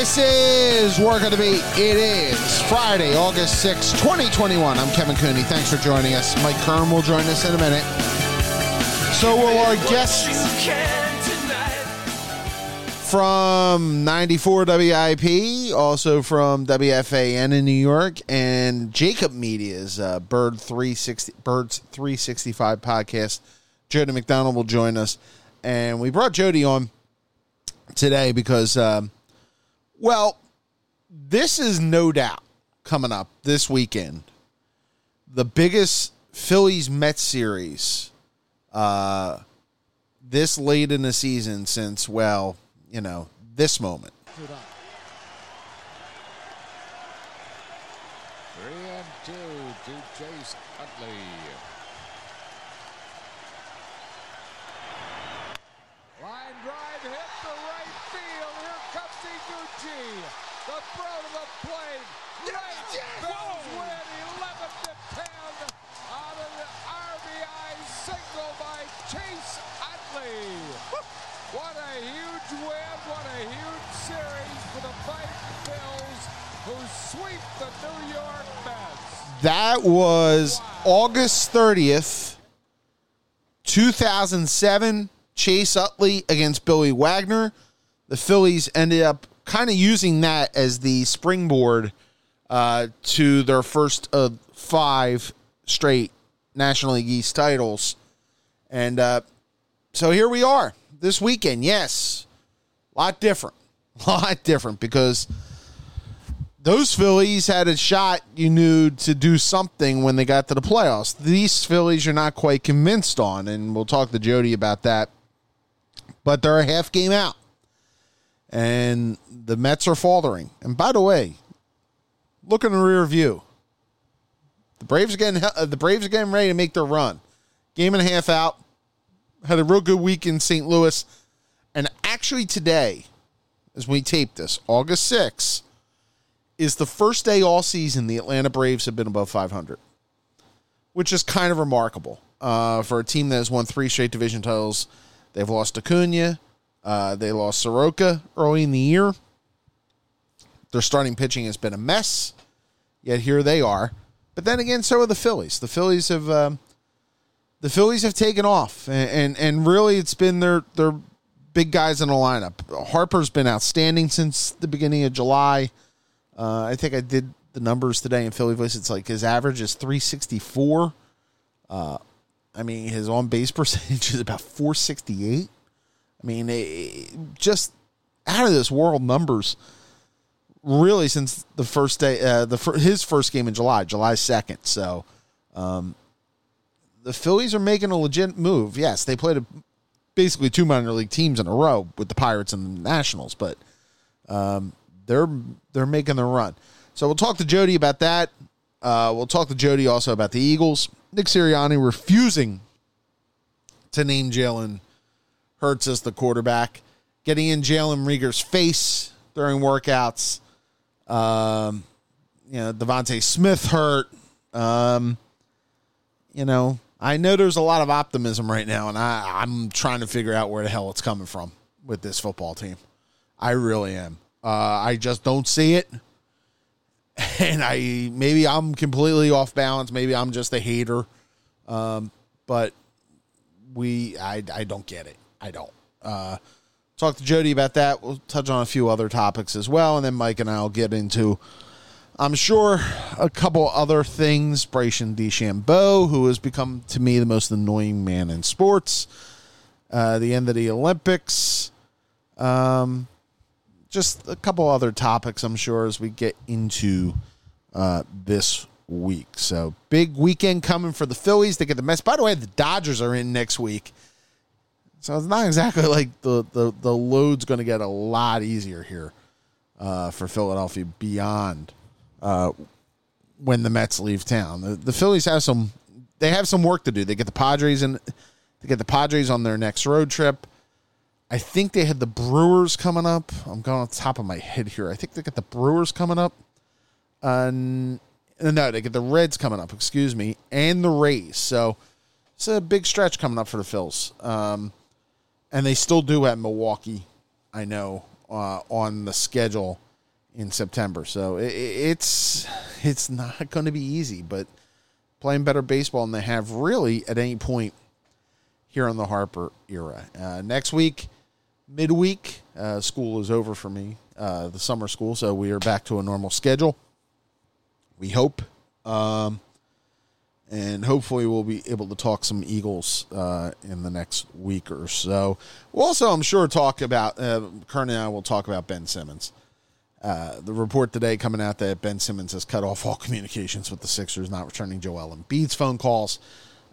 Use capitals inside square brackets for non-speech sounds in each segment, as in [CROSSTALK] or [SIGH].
This is Working the Beat. It is Friday, August 6, 2021. I'm Kevin Cooney. Thanks for joining us. Mike Kern will join us in a minute. So will our guest from 94 WIP, also from WFAN in New York, and JAKIB Media's uh, Bird 360 Birds 365 podcast. Jody McDonald will join us, and we brought Jody on today because, um, well, this is no doubt coming up this weekend. The biggest Phillies Mets series uh, this late in the season since, well, you know, this moment. Three and two to Chase Utley. Line drive hit the right field. Here comes Iguchi. The throw to the plate. Right Phils win 11 to 10 out of the RBI single by Chase Utley. What a huge win. What a huge series for the Fighting Phils who sweep the New York Mets. That was August 30th, 2007. Chase Utley against Billy Wagner. The Phillies ended up kind of using that as the springboard uh, to their first of five straight National League East titles. And uh, so here we are this weekend. Yes, a lot different. A [LAUGHS] lot different because those Phillies had a shot, you knew, to do something when they got to the playoffs. These Phillies you're not quite convinced on, and we'll talk to Jody about that. But they're a half game out. And the Mets are faltering. And by the way, look in the rear view. The Braves are getting uh, the Braves are getting ready to make their run. Game and a half out. Had a real good week in St. Louis. And actually today, as we tape this, August 6th, is the first day all season the Atlanta Braves have been above 500, which is kind of remarkable uh, for a team that has won three straight division titles. They've lost Acuna, uh, they lost Soroka early in the year. Their starting pitching has been a mess, yet here they are. But then again, so are the Phillies. The Phillies have um, the Phillies have taken off, and, and and really it's been their their big guys in the lineup. Harper's been outstanding since the beginning of July. Uh, I think I did the numbers today in Philly Voice. It's like his average is 364. Uh, I mean, his on base [LAUGHS] percentage is about 468. I mean, it, just out of this world numbers. Really, since the first day, uh, the his first game in July, July second. So, um, the Phillies are making a legit move. Yes, they played a, basically two minor league teams in a row with the Pirates and the Nationals, but um, they're they're making the run. So we'll talk to Jody about that. Uh, we'll talk to Jody also about the Eagles. Nick Sirianni refusing to name Jalen Hurts as the quarterback, getting in Jalen Reagor's face during workouts. Um, you know, DeVonta Smith hurt. Um, you know, I know there's a lot of optimism right now, and I, I'm trying to figure out where the hell it's coming from with this football team. I really am. Uh, I just don't see it. [LAUGHS] And I maybe I'm completely off balance. Maybe I'm just a hater. Um, but we I I don't get it. I don't. Uh, talk to Jody about that. We'll touch on a few other topics as well, and then Mike and I will get into I'm sure a couple other things. Bryson DeChambeau, who has become to me the most annoying man in sports. Uh, the end of the Olympics. Um, just a couple other topics, I'm sure, as we get into uh, this week. So big weekend coming for the Phillies. They get the Mets. By the way, the Dodgers are in next week. So it's not exactly [LAUGHS] like the the, the load's going to get a lot easier here uh, for Philadelphia beyond uh, when the Mets leave town. The, the Phillies have some they have some work to do. They get the Padres and they get the Padres on their next road trip. I think they had the Brewers coming up. I'm going on top of my head here. I think they got the Brewers coming up. Uh, no, they get the Reds coming up, excuse me, and the Rays. So it's a big stretch coming up for the Phils. Um, and they still do at Milwaukee, I know, uh, on the schedule in September. So it, it's it's not going to be easy, but playing better baseball than they have really at any point here on the Harper era. Uh, next week, midweek, uh, school is over for me, uh, the summer school, so we are back to a normal schedule. We hope. Um, and hopefully we'll be able to talk some Eagles uh, in the next week or so. We'll also, I'm sure, talk about uh, Kern and I will talk about Ben Simmons. Uh, the report today coming out that Ben Simmons has cut off all [LAUGHS] communications with the Sixers, not returning Joel Embiid's phone calls.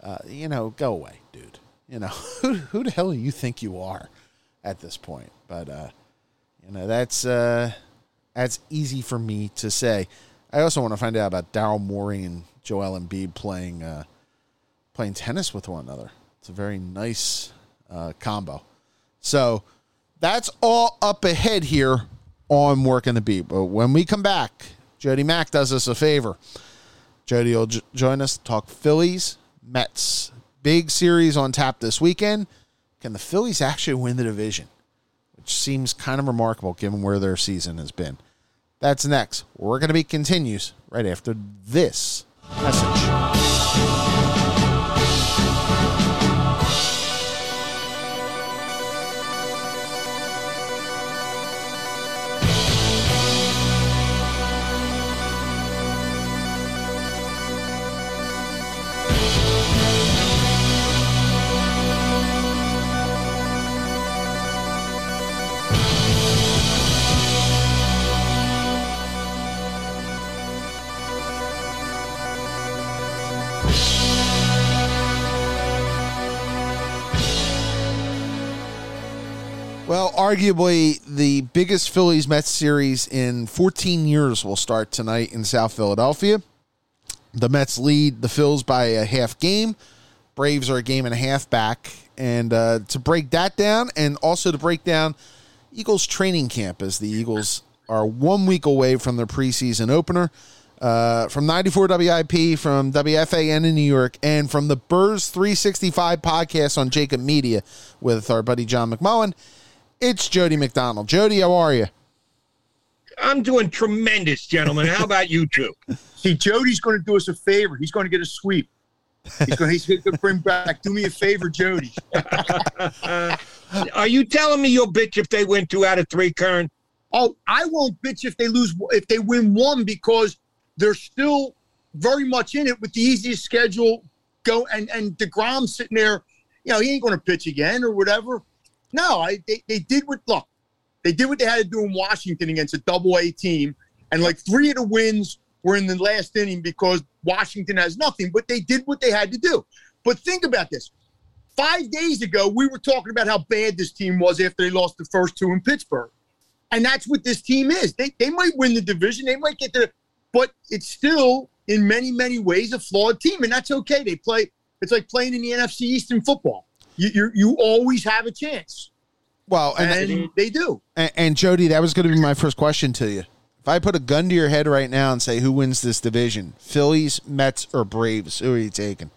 Uh, you know, go away, dude. You know, [LAUGHS] who, who the hell do you think you are at this point? But uh, you know, that's uh, that's easy for me to say. I also want to find out about Daryl Morey and Joel Embiid playing uh, playing tennis with one another. It's a very nice uh, combo. So that's all up ahead here on working the beat. But when we come back, Jody Mack does us a favor. Jody will j- join us to talk Phillies, Mets. Big series on tap this weekend. Can the Phillies actually win the division? Which seems kind of remarkable given where their season has been. That's next. We're going to be continues right after this message. Arguably the biggest Phillies Mets series in 14 years will start tonight in South Philadelphia. The Mets lead the Phils by a half game. Braves are a game and a half back. And uh, to break that down, and also to break down Eagles training camp, as the Eagles are one week away from their preseason opener. Uh, from 94 WIP, from WFAN in New York, and from the Birds 365 podcast on JAKIB Media with our buddy John McMullen. It's Jody McDonald. Jody, how are you? I'm doing tremendous, gentlemen. How about you two? [LAUGHS] See, Jody's going to do us a favor. He's going to get a sweep. He's going, he's going to bring back. Do me a favor, Jody. Are you telling me you'll bitch if they win two out of three, Kern? Oh, I won't bitch if they lose if they win one because they're still very much in it with the easiest schedule. Go and and Degrom sitting there, you know, he ain't going to pitch again or whatever. No, I they, they did what look, they did what they had to do in Washington against a double A team, and like three of the wins were in the last inning because Washington has nothing, but they did what they had to do. But think about this. Five days ago, we were talking about how bad this team was after they lost the first two in Pittsburgh. And that's what this team is. They, they might win the division, they might get the, but it's still in many, many ways a flawed team. And that's okay. They play, it's like playing in the NFC East in football. You, you, you always have a chance. Well, and, And they do. and, and Jody, that was going to be my first question to you. If I put a gun to your head right now and say who wins this division, Phillies, Mets, or Braves, who are you taking?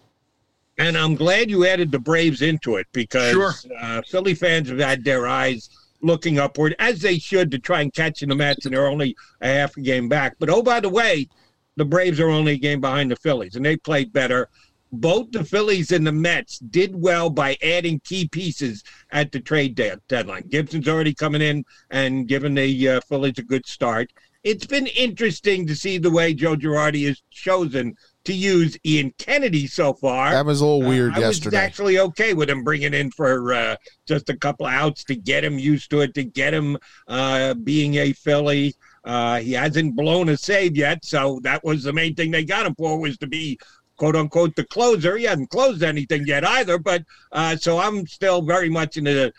And I'm glad you added the Braves into it because Sure. uh, Philly fans have had their eyes looking upward, as they should, to try and catch in the Mets, and they're only a half a game back. But oh, by the way, the Braves are only a game behind the Phillies, and they played better. Both the Phillies and the Mets did well by adding key pieces at the trade de- deadline. Gibson's already coming in and giving the uh, Phillies a good start. It's been interesting to see the way Joe Girardi has chosen to use Ian Kennedy so far. That was a little weird Uh, I yesterday. was actually okay with him bringing in for uh, just a couple outs to get him used to it, to get him uh, being a Philly. Uh, he hasn't blown a save yet, so that was the main thing they got him for was to be quote unquote the closer. He hasn't closed anything yet either, but uh, so I'm still very much in the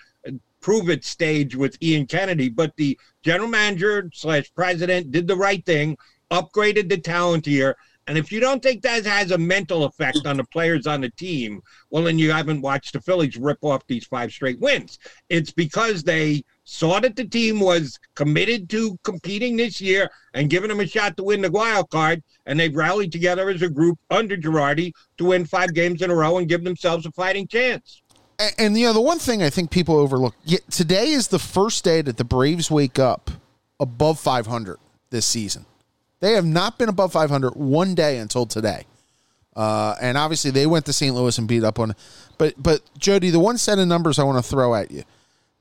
prove it stage with Ian Kennedy. But the general manager slash president did the right thing, upgraded the talent here. And if you don't think that has a mental effect on the players on the team, well, then you haven't watched the Phillies rip off these five straight wins. It's because they saw that the team was committed to competing this year and giving them a shot to win the wild card, and they've rallied together as a group under Girardi to win five games in a row and give themselves a fighting chance. And, and you know, the one thing I think people overlook today is the first day that the Braves wake up above 500. this season. They have not been above 500 one day until today. Uh, and obviously they went to St. Louis and beat up on. But but Jody, the one set of numbers I want to throw at you: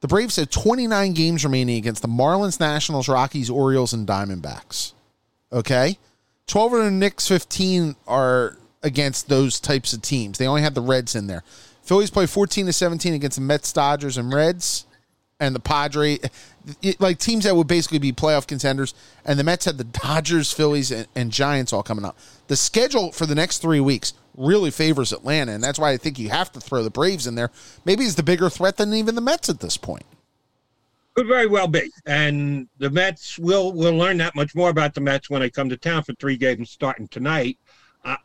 the Braves had 29 games remaining against the Marlins, Nationals, Rockies, Orioles, and Diamondbacks. Okay, 12 of the Knicks 15 are against those types of teams. They only had the Reds in there. Phillies play 14 to 17 against the Mets, Dodgers, and Reds, and the Padre, [LAUGHS] it- like teams that would basically be playoff contenders. And the Mets had the Dodgers, Phillies, and, and Giants all coming up. The schedule for the next three weeks really favors Atlanta, and that's why I think you have to throw the Braves in there. Maybe it's the bigger threat than even the Mets at this point. Could very well be. And the Mets will will learn that much more about the Mets when they come to town for three games starting tonight.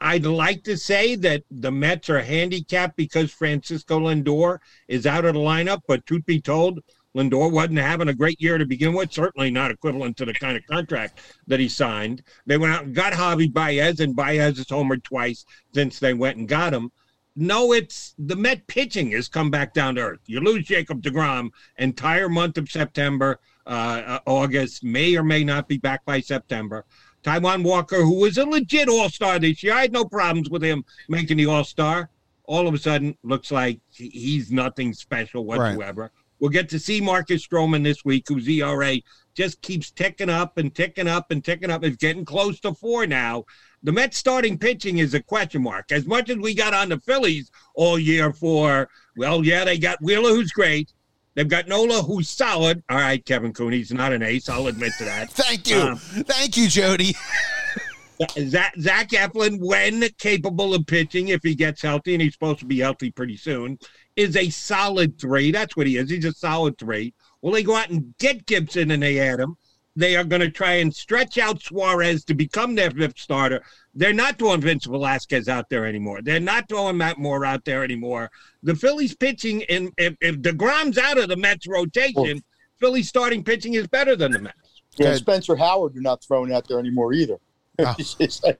I'd like to say that the Mets are handicapped because Francisco Lindor is out of the lineup, but truth be told, Lindor wasn't having a great year to begin with, certainly not equivalent to the kind of contract that he signed. They went out and got Javi Baez, and Baez has homered twice since they went and got him. No, it's the Met pitching has come back down to earth. You lose Jacob DeGrom entire month of September, uh, uh, August, may or may not be back by September. Taijuan Walker, who was a legit All Star this year, I had no problems with him making the All Star. All of a sudden, looks like he's nothing special whatsoever. We'll get to see Marcus Stroman this week, whose ERA just keeps ticking up and ticking up and ticking up. It's getting close to four now. The Mets starting pitching is a question mark. As much as we got on the Phillies all year for, well, yeah, they got Wheeler, who's great. They've got Nola, who's solid. All right, Kevin Cooney, he's not an ace. I'll admit to that. Thank you. Um, Thank you, Jody. [LAUGHS] Zach, Zach Eflin, when capable of pitching, if he gets healthy, and he's supposed to be healthy pretty soon, is a solid three. That's what he is. He's a solid three. Well, they go out and get Gibson and they add him. They are going to try and stretch out Suarez to become their fifth starter. They're not throwing Vince Velasquez out there anymore. They're not throwing Matt Moore out there anymore. The Phillies pitching, in, if, if DeGrom's out of the Mets rotation, Phillies starting pitching is better than the Mets. Yeah, Good. Spencer Howard, you're not throwing out there anymore either. Ah. [LAUGHS] it's like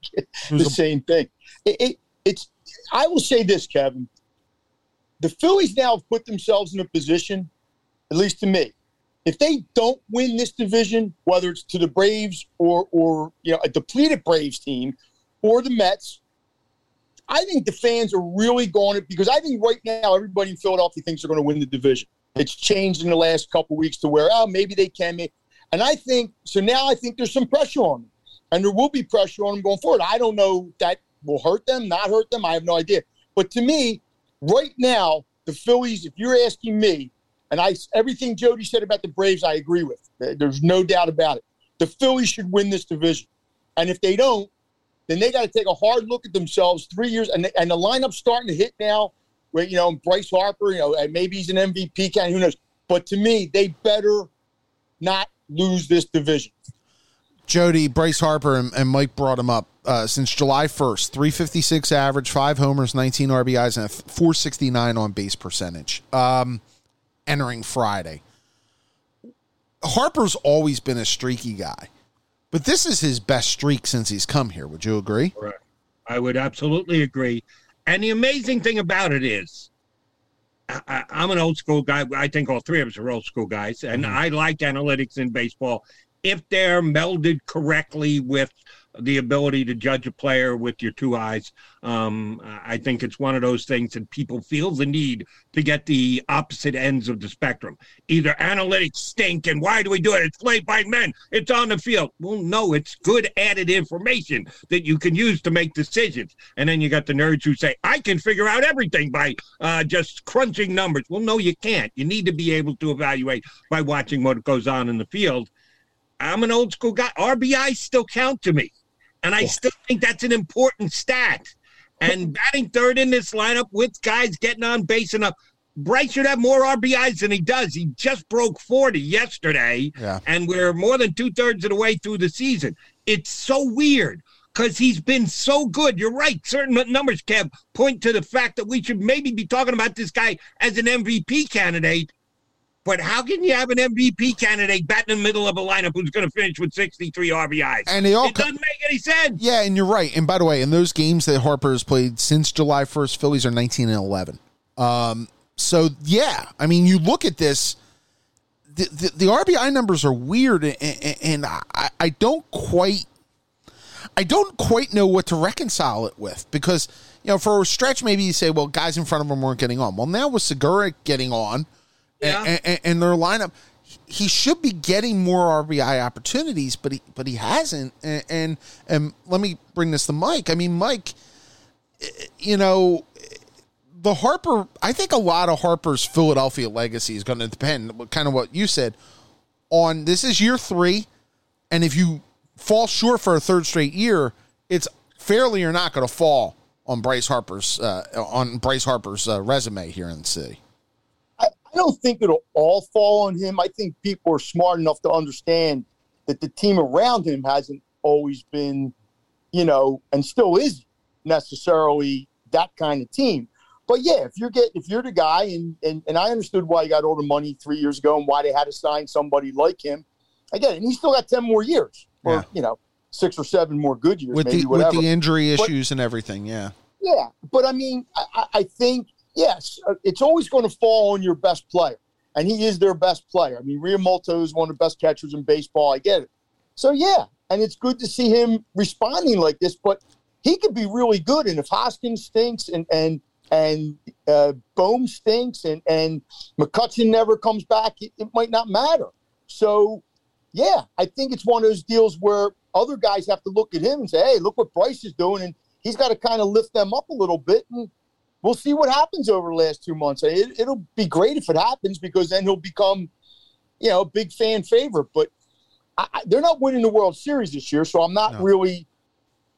the same thing. It, it, it's. I will say this, Kevin. The Phillies now have put themselves in a position, at least to me, if they don't win this division, whether it's to the Braves or or you know a depleted Braves team or the Mets, I think the fans are really going to because I think right now everybody in Philadelphia thinks they're going to win the division. It's changed in the last couple weeks to where oh maybe they can, and I think so now. I think there's some pressure on them, and there will be pressure on them going forward. I don't know that will hurt them, not hurt them. I have no idea. But to me, right now, the Phillies. If you're asking me, and I everything Jody said about the Braves, I agree with. There's no doubt about it. The Phillies should win this division, and if they don't, then they got to take a hard look at themselves. Three years, and and the lineup's starting to hit now. Where you know Bryce Harper, you know maybe he's an MVP candidate. Who knows? But to me, they better not lose this division. Jody, Bryce Harper, and, and Mike brought him up uh, since July 1st. 356 average, five homers, 19 RBIs, and a 469 on base percentage um, entering Friday. Harper's always been a streaky guy, but this is his best streak since he's come here. Would you agree? I would absolutely agree. And the amazing thing about it is, I, I'm an old school guy. I think all three of us are old school guys, and I like analytics in baseball if they're melded correctly with the ability to judge a player with your two eyes. Um, I think it's one of those things that people feel the need to get the opposite ends of the spectrum. Either analytics stink, and why do we do it? It's played by men. It's on the field. Well, no, it's good added information that you can use to make decisions. And then you got the nerds who say, I can figure out everything by uh, just crunching numbers. Well, no, you can't. You need to be able to evaluate by watching what goes on in the field. I'm an old school guy. RBIs still count to me. And I still think that's an important stat. And batting third in this lineup with guys getting on base enough. Bryce should have more RBIs than he does. He just broke 40 yesterday, Yeah. and we're more than two thirds of the way through the season. It's so weird because he's been so good. You're right. Certain numbers, Kev, point to the fact that we should maybe be talking about this guy as an MVP candidate. But how can you have an MVP candidate batting in the middle of a lineup who's going to finish with 63 RBIs? And they all it doesn't make any sense. Yeah, and you're right. And by the way, in those games that Harper has played since July 1st, Phillies are 19 and 11. Um, so yeah, I mean, you look at this. the, the, the RBI numbers are weird, and, and I, I don't quite I don't quite know what to reconcile it with because you know for a stretch maybe you say well guys in front of him weren't getting on. Well now with Segura getting on, Yeah. and, and, and their lineup, he should be getting more RBI opportunities, but he but he hasn't. And and, and let me bring this to Mike. I mean Mike, you know the Harper, I think a lot of Harper's Philadelphia legacy is going to depend, kind of what you said, on this is year three, and if you fall short for a third straight year, it's fairly or not going to fall on Bryce Harper's uh, on Bryce Harper's uh, resume here in the city. I, don't think it'll all fall on him. I think people are smart enough to understand that the team around him hasn't always been, you know, and still is necessarily that kind of team. But yeah, if you're get if you're the guy and, and and I understood why he got all the money three years ago and why they had to sign somebody like him. Again, and he's still got ten more years, or Yeah. you know, six or seven more good years, With maybe the with the injury But- issues and everything, yeah. Yeah, but I mean, I- I think yes, uh, it's always going to fall on your best player, and he is their best player. I mean, Realmuto is one of the best catchers in baseball. I get it. So yeah, and it's good to see him responding like this. But he could be really good, and if Hoskins stinks and and and uh, Bohm stinks and and McCutchen never comes back, it, it might not matter. So yeah, I think it's one of those deals where other guys have to look at him and say, "Hey, look what Bryce is doing," and he's got to kind of lift them up a little bit. And we'll see what happens over the last two months. It, it'll be great if it happens because then he'll become, you know, a big fan favorite. But I, they're not winning the World Series this year, so I'm not No. really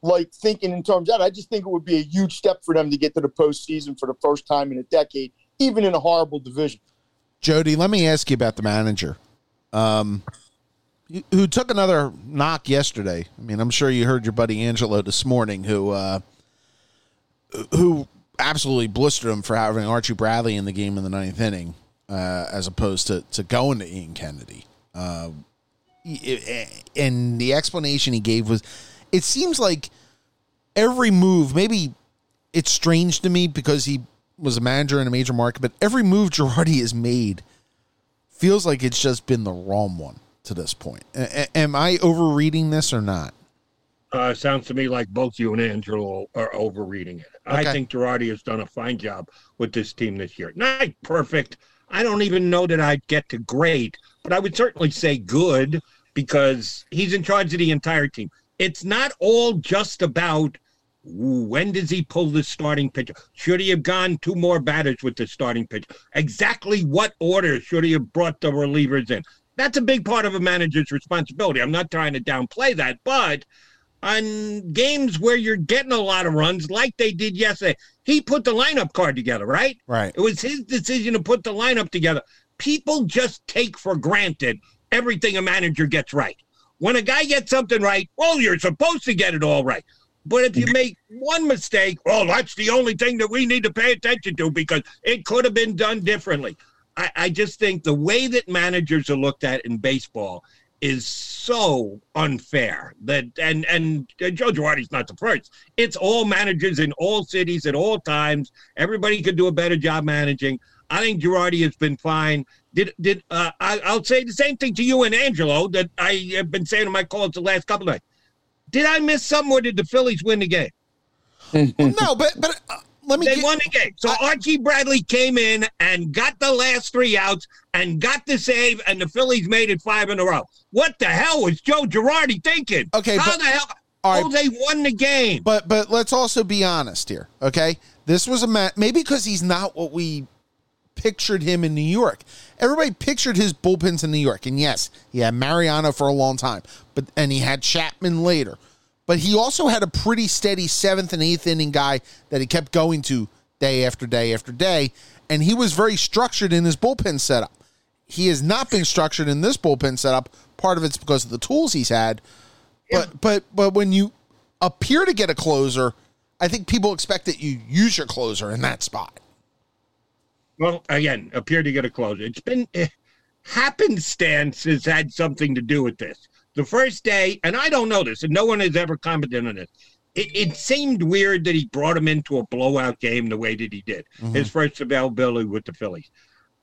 like thinking in terms of that. I just think it would be a huge step for them to get to the postseason for the first time in a decade, even in a horrible division. Jody, let me ask you about the manager, um, who took another knock yesterday. I mean, I'm sure you heard your buddy Angelo this morning, who uh, who absolutely blistered him for having Archie Bradley in the game in the ninth inning, uh, as opposed to to going to Ian Kennedy. Uh, and the explanation he gave was, it seems like every move, maybe it's strange to me because he was a manager in a major market, but every move Girardi has made feels like it's just been the wrong one to this point. A- am I overreading this or not? Uh, sounds to me like both you and Angelo are overreading it. I think Girardi has done a fine job with this team this year. Not perfect. I don't even know that I'd get to great, but I would certainly say good because he's in charge of the entire team. It's not all just about when does he pull the starting pitcher? Should he have gone two more batters with the starting pitcher? Exactly what order should he have brought the relievers in? That's a big part of a manager's responsibility. I'm not trying to downplay that, but on games where you're getting a lot of runs, like they did yesterday, he put the lineup card together, right? Right. It was his decision to put the lineup together. People just take for granted everything a manager gets right. When a guy gets something right, well, you're supposed to get it all right. But if you mm-hmm. make one mistake, well, that's the only thing that we need to pay attention to because it could have been done differently. I, I just think the way that managers are looked at in baseball is so unfair that and and Joe Girardi's not the first. It's all managers in all cities at all times. Everybody could do a better job managing. I think Girardi has been fine. Did did uh, I, I'll say the same thing to you and Angelo that I have been saying to my calls the last couple of nights. Did I miss something or did the Phillies win the game? [LAUGHS] no, but but uh, let me. They get- won the game. So Archie Bradley came in and got the last three outs and got the save, and the Phillies made it five in a row. What the hell was Joe Girardi thinking? Okay, how but- the hell? all right. oh, they won the game. But but let's also be honest here, okay? This was a match maybe because he's not what we pictured him in New York. Everybody pictured his bullpens in New York, and yes, he had Mariano for a long time, but and he had Chapman later. But he also had a pretty steady seventh and eighth inning guy that he kept going to day after day after day, and he was very structured in his bullpen setup. He has not been structured in this bullpen setup. Part of it's because of the tools he's had, but but but when you appear to get a closer, I think people expect that you use your closer in that spot. Well, again, appeared to get a closer. It's been eh, happenstance has had something to do with this. The first day, and I don't know this, and no one has ever commented on this. It, it seemed weird that he brought him into a blowout game the way that he did. Mm-hmm. His first availability with the Phillies.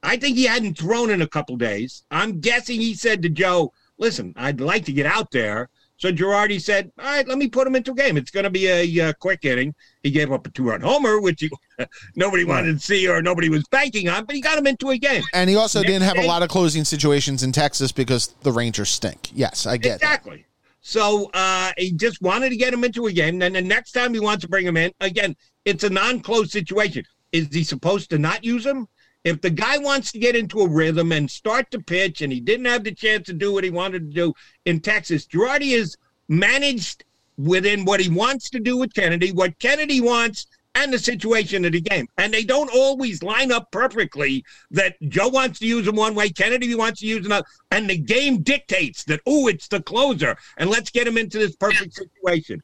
I think he hadn't thrown in a couple days. I'm guessing he said to Joe, "Listen, I'd like to get out there." So Girardi said, "All right, let me put him into a game. It's going to be a uh, quick inning." He gave up a two-run homer, which he, [LAUGHS] nobody wanted to see or nobody was banking on, but he got him into a game. And he also Next didn't have a lot of closing situations in Texas because the Rangers stink. Yes, I get it. Exactly. So uh, he just wanted to get him into a game. Then the next time he wants to bring him in, again, it's a non-closed situation. Is he supposed to not use him? If the guy wants to get into a rhythm and start to pitch, and he didn't have the chance to do what he wanted to do in Texas, Girardi is managed within what he wants to do with Kennedy, what Kennedy wants, and the situation of the game. And they don't always line up perfectly that Joe wants to use him one way, Kennedy wants to use another, and the game dictates that, oh, it's the closer, and let's get him into this perfect situation.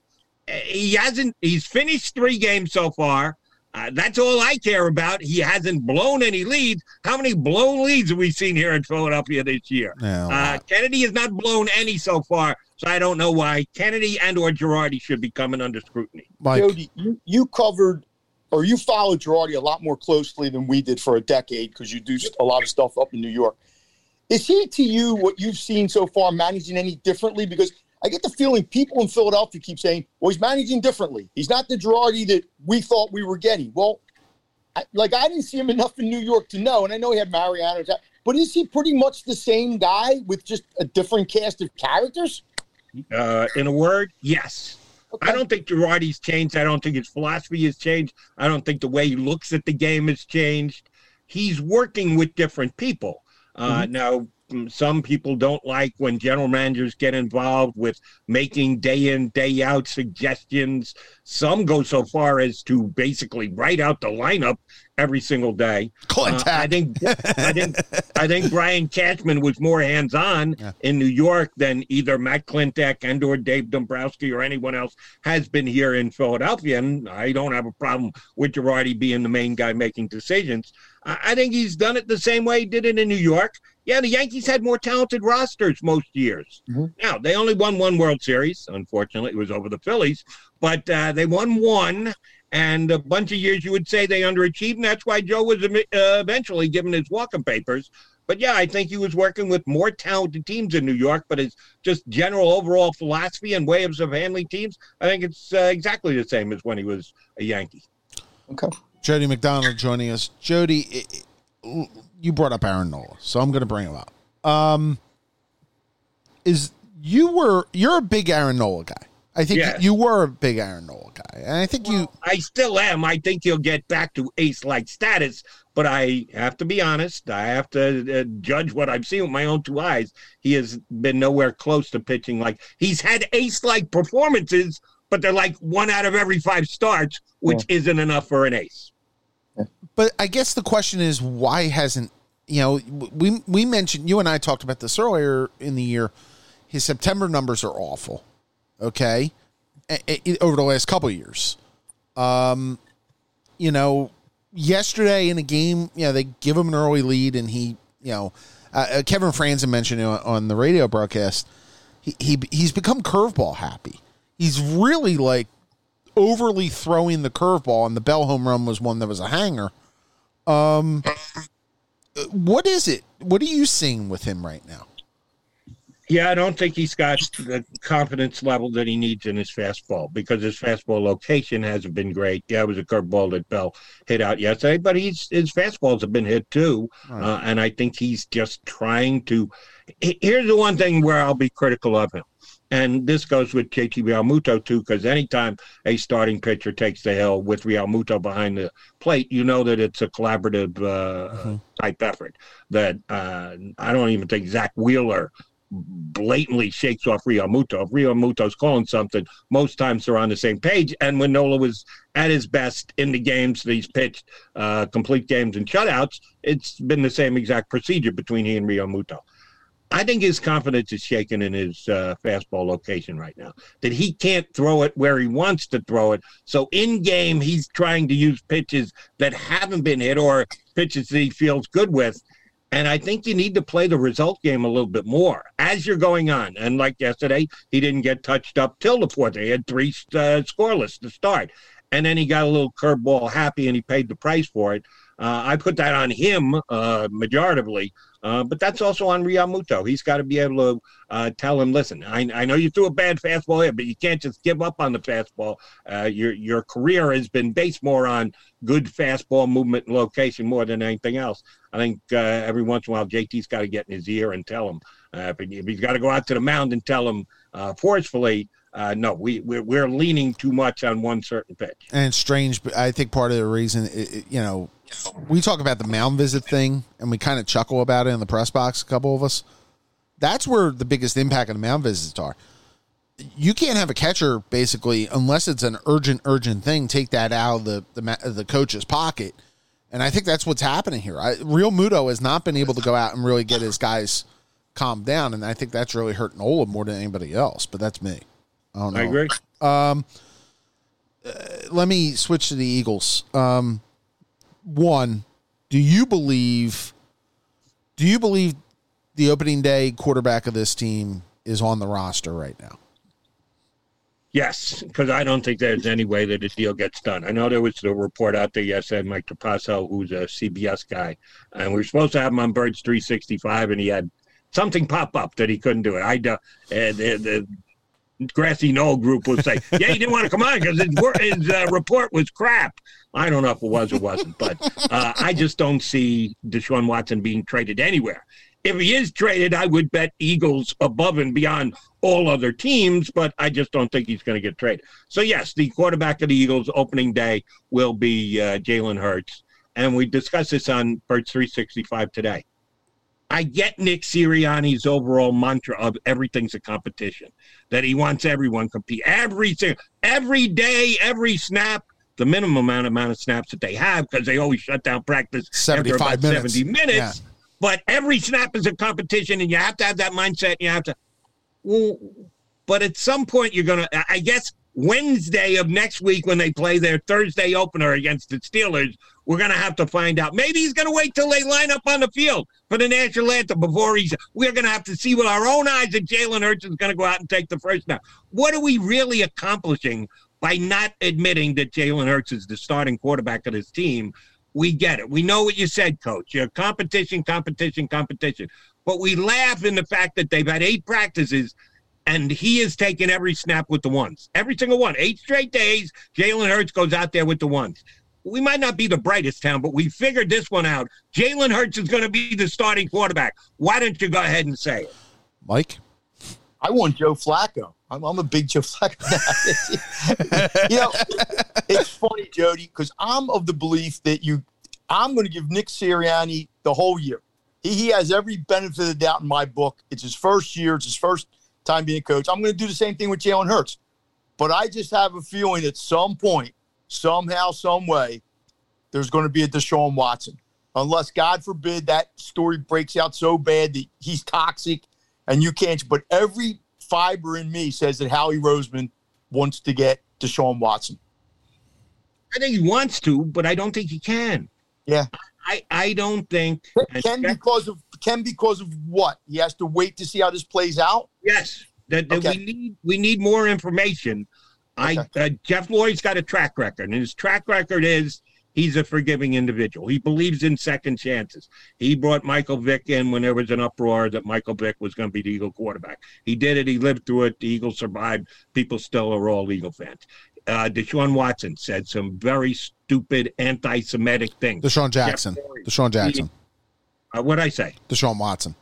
Uh, He hasn't, he's finished three games so far. Uh, that's all I care about. He hasn't blown any leads. How many blown leads have we seen here in Philadelphia this year? Yeah, a Uh. Kennedy has not blown any so far, so I don't know why Kennedy and or Girardi should be coming under scrutiny. Mike, Jody, you, you covered or you followed Girardi a lot more closely than we did for a decade because you do a lot of stuff up in New York. Is he to you what you've seen so far managing any differently? Because I get the feeling people in Philadelphia keep saying, "Well, he's managing differently. He's not the Girardi that we thought we were getting." Well, I, like I didn't see him enough in New York to know, and I know he had Mariano, but is he pretty much the same guy with just a different cast of characters? Uh, in a word, yes. Okay. I don't think Girardi's changed. I don't think his philosophy has changed. I don't think the way he looks at the game has changed. He's working with different people. Uh, Now, mm, some people don't like when general managers get involved with making day in, day out suggestions. Some go so far as to basically write out the lineup every single day. Clint Uh, I think I think I think Brian Cashman was more hands-on Yeah. in New York than either Matt Klentak and or Dave Dombrowski or anyone else has been here in Philadelphia. And I don't have a problem with Girardi being the main guy making decisions. I, I think he's done it the same way he did it in New York. Yeah, the Yankees had more talented rosters most years. Mhm. Now they only won one World Series. Unfortunately, it was over the Phillies, but uh, they won one and a bunch of years you would say they underachieved, and that's why Joe was uh, eventually given his walking papers. But yeah, I think he was working with more talented teams in New York, but his just general overall philosophy and ways of handling teams, I think it's uh, exactly the same as when he was a Yankee. Okay. Jody McDonald joining us. Jody, i- i- you brought up Aaron Nola, so I'm going to bring him up. Um, is you were you're a big Aaron Nola guy. I think Yes. you were a big Aaron Nola guy, and I think you. I still am. I think he'll get back to ace-like status, but I have to be honest. I have to uh, judge what I've seen with my own two eyes. He has been nowhere close to pitching like he's had ace-like performances, but they're like one out of every five starts, which isn't enough for an ace. But I guess the question is why hasn't you know we we mentioned you and I talked about this earlier in the year. His September numbers are awful. Okay, A- a- over the last couple years. Um, you know, yesterday in a game, you know, they give him an early lead, and he, you know, uh, uh, Kevin Frandsen mentioned it on, on the radio broadcast. He, he he's become curveball happy. He's really like overly throwing the curveball, and the Bell home run was one that was a hanger. Um, what is it? What are you seeing with him right now? Yeah, I don't think he's got the confidence level that he needs in his fastball because his fastball location hasn't been great. Yeah, it was a curveball that Bell hit out yesterday, but he's his fastballs have been hit too, uh, and I think he's just trying to. Here's the one thing where I'll be critical of him, and this goes with JT Realmuto too, because anytime a starting pitcher takes the hill with Realmuto behind the plate, you know that it's a collaborative uh, type effort. That uh, I don't even think Zack Wheeler blatantly shakes off Realmuto. If Realmuto's calling something, most times they're on the same page. And when Nola was at his best in the games that he's pitched, uh, complete games and shutouts, it's been the same exact procedure between he and Realmuto. I think his confidence is shaken in his uh, fastball location right now. That he can't throw it where he wants to throw it. So in game, he's trying to use pitches that haven't been hit or pitches that he feels good with. And I think you need to play the result game a little bit more as you're going on. And like yesterday, he didn't get touched up till the fourth. He had three uh, scoreless to start. And then he got a little curveball happy and he paid the price for it. Uh, I put that on him uh, majoritively, uh, but that's also on Realmuto. He's got to be able to uh, tell him, listen, I, I know you threw a bad fastball here, but you can't just give up on the fastball. Uh, your your career has been based more on good fastball movement and location more than anything else. I think uh, every once in a while, JT's got to get in his ear and tell him. if, he, if he's got to go out to the mound and tell him forcefully, uh, no, we we're, we're, leaning too much on one certain pitch. And strange, but I think part of the reason, it, you know, we talk about the mound visit thing, and we kind of chuckle about it in the press box. A couple of us. That's where the biggest impact of the mound visits are. You can't have a catcher basically unless it's an urgent, urgent thing. Take that out of the the, the coach's pocket, and I think that's what's happening here. I, Realmuto has not been able to go out and really get his guys calmed down, and I think that's really hurting Nola more than anybody else. But that's me. I don't know. I agree. Um, uh, let me switch to the Eagles. Um, one, do you believe? Do you believe the opening day quarterback of this team is on the roster right now? Yes, because I don't think there's any way that a deal gets done. I know there was a report out there yesterday, Mike Trapasso, who's a CBS guy, and we were supposed to have him on Birds 365, and he had something pop up that he couldn't do it. I uh, the, the grassy knoll group will say, "Yeah, he didn't want to come on because his, his uh, report was crap." I don't know if it was or wasn't, but uh, I just don't see Deshaun Watson being traded anywhere. If he is traded, I would bet Eagles above and beyond all other teams, but I just don't think he's going to get traded. So yes, the quarterback of the Eagles opening day will be uh, Jalen Hurts, and we discussed this on Birds 365 today. I get Nick Sirianni's overall mantra of everything's a competition, that he wants everyone compete every every day, every snap, the minimum amount amount of snaps that they have because they always shut down practice 75 after about minutes. 70 minutes. Yeah. But every snap is a competition, and you have to have that mindset. And you have to. Well, but at some point, you're gonna. I guess Wednesday of next week when they play their Thursday opener against the Steelers, we're going to have to find out. Maybe he's going to wait till they line up on the field for the national anthem before he's. We're going to have to see with our own eyes that Jalen Hurts is going to go out and take the first snap. What are we really accomplishing by not admitting that Jalen Hurts is the starting quarterback of this team? We get it. We know what you said, coach. You're competition, competition, competition. But we laugh in the fact that they've had eight practices and he has taken every snap with the ones. Every single one. Eight straight days, Jalen Hurts goes out there with the ones. We might not be the brightest town, but we figured this one out. Jalen Hurts is going to be the starting quarterback. Why don't you go ahead and say it? Mike? I want Joe Flacco. I'm, I'm a big Joe Flacco. [LAUGHS] you know, it's funny, Jody, because I'm of the belief that you, I'm going to give Nick Sirianni the whole year. He, he has every benefit of the doubt in my book. It's his first year. It's his first – time being a coach. I'm going to do the same thing with Jalen Hurts. But I just have a feeling at some point, somehow, some way, there's going to be a Deshaun Watson. Unless, God forbid, that story breaks out so bad that he's toxic and you can't. But every fiber in me says that Howie Roseman wants to get Deshaun Watson. I think he wants to, but I don't think he can. Yeah. I, I don't think can because of can because of what he has to wait to see how this plays out. Yes, that, that okay. we need we need more information. Okay. I uh, Jeff Lurie's got a track record, and his track record is he's a forgiving individual. He believes in second chances. He brought Michael Vick in when there was an uproar that Michael Vick was going to be the Eagle quarterback. He did it. He lived through it. The Eagles survived. People still are all Eagle fans. Uh, Deshaun Watson said some very stupid anti-Semitic things. DeSean Jackson. DeSean Jackson. He, uh, what I say? Deshaun Watson.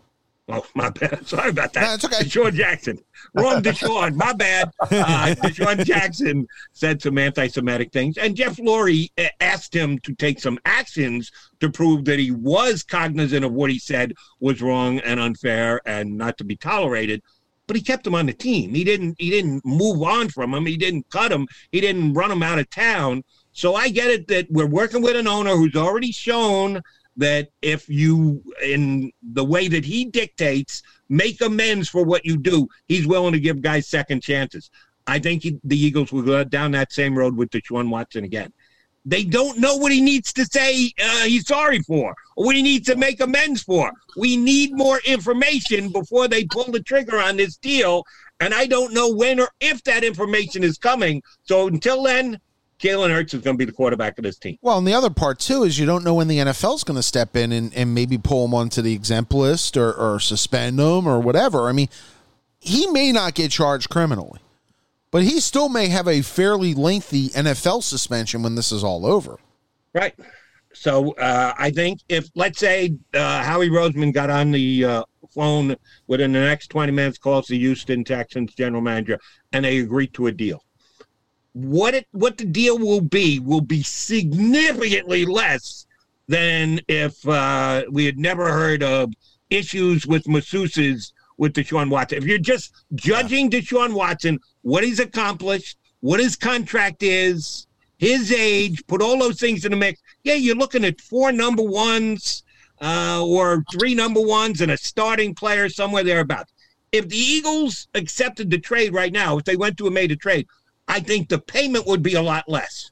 Oh, my bad. [LAUGHS] Sorry about that. No, it's okay. Deshaun Jackson. Wrong [LAUGHS] Deshaun. My bad. Uh, [LAUGHS] Deshaun Jackson said some anti Semitic things. And Jeff Lurie uh, asked him to take some actions to prove that he was cognizant of what he said was wrong and unfair and not to be tolerated. But he kept him on the team. He didn't he didn't move on from him. He didn't cut him. He didn't run him out of town. So I get it that we're working with an owner who's already shown that if you, in the way that he dictates, make amends for what you do, he's willing to give guys second chances. I think he, the Eagles will go down that same road with Deshaun Watson again. They don't know what he needs to say uh, he's sorry for, or what he needs to make amends for. We need more information before they pull the trigger on this deal. And I don't know when or if that information is coming. So until then, Jalen Hurts is going to be the quarterback of this team. Well, and the other part too is you don't know when the NFL is going to step in and, and maybe pull him onto the exempt list or, or suspend him or whatever. I mean, he may not get charged criminally, but he still may have a fairly lengthy NFL suspension when this is all over. Right. So uh, I think if, let's say, uh, Howie Roseman got on the uh, phone within the next 20 minutes, calls the Houston Texans general manager, and they agree to a deal. What it what the deal will be will be significantly less than if uh, we had never heard of issues with masseuses with Deshaun Watson. If you're just judging Deshaun Watson, what he's accomplished, what his contract is, his age, put all those things in the mix. Yeah, you're looking at four number ones uh, or three number ones and a starting player somewhere thereabouts. If the Eagles accepted the trade right now, if they went to a made a trade, I think the payment would be a lot less.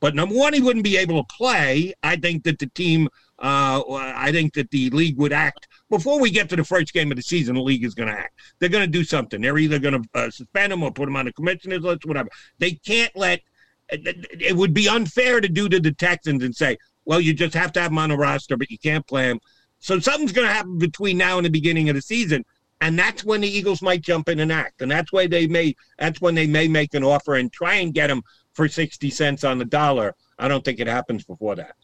But number one, he wouldn't be able to play. I think that the team, uh, I think that the league would act before we get to the first game of the season. The league is going to act. They're going to do something. They're either going to uh, suspend him or put him on the commissioner's list, whatever. They can't let. It would be unfair to do to the Texans and say, "Well, you just have to have him on the roster, but you can't play him." So something's going to happen between now and the beginning of the season and that's when the Eagles might jump in and act, and that's why they may. That's when they may make an offer and try and get him for sixty cents on the dollar. I don't think it happens before that.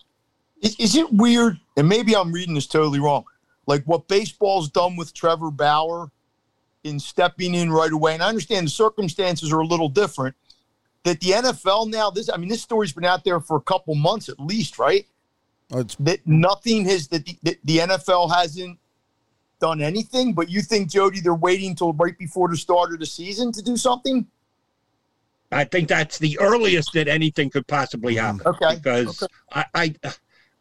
Is, is it weird? And maybe I'm reading this totally wrong. Like what baseball's done with Trevor Bauer in stepping in right away, and I understand the circumstances are a little different. That the NFL now, this I mean, this story's been out there for a couple months at least, right? Oh, that nothing has that the, that the NFL hasn't done anything, but you think Jody they're waiting until right before the start of the season to do something? I think that's the earliest that anything could possibly happen. Okay. Because okay. I, I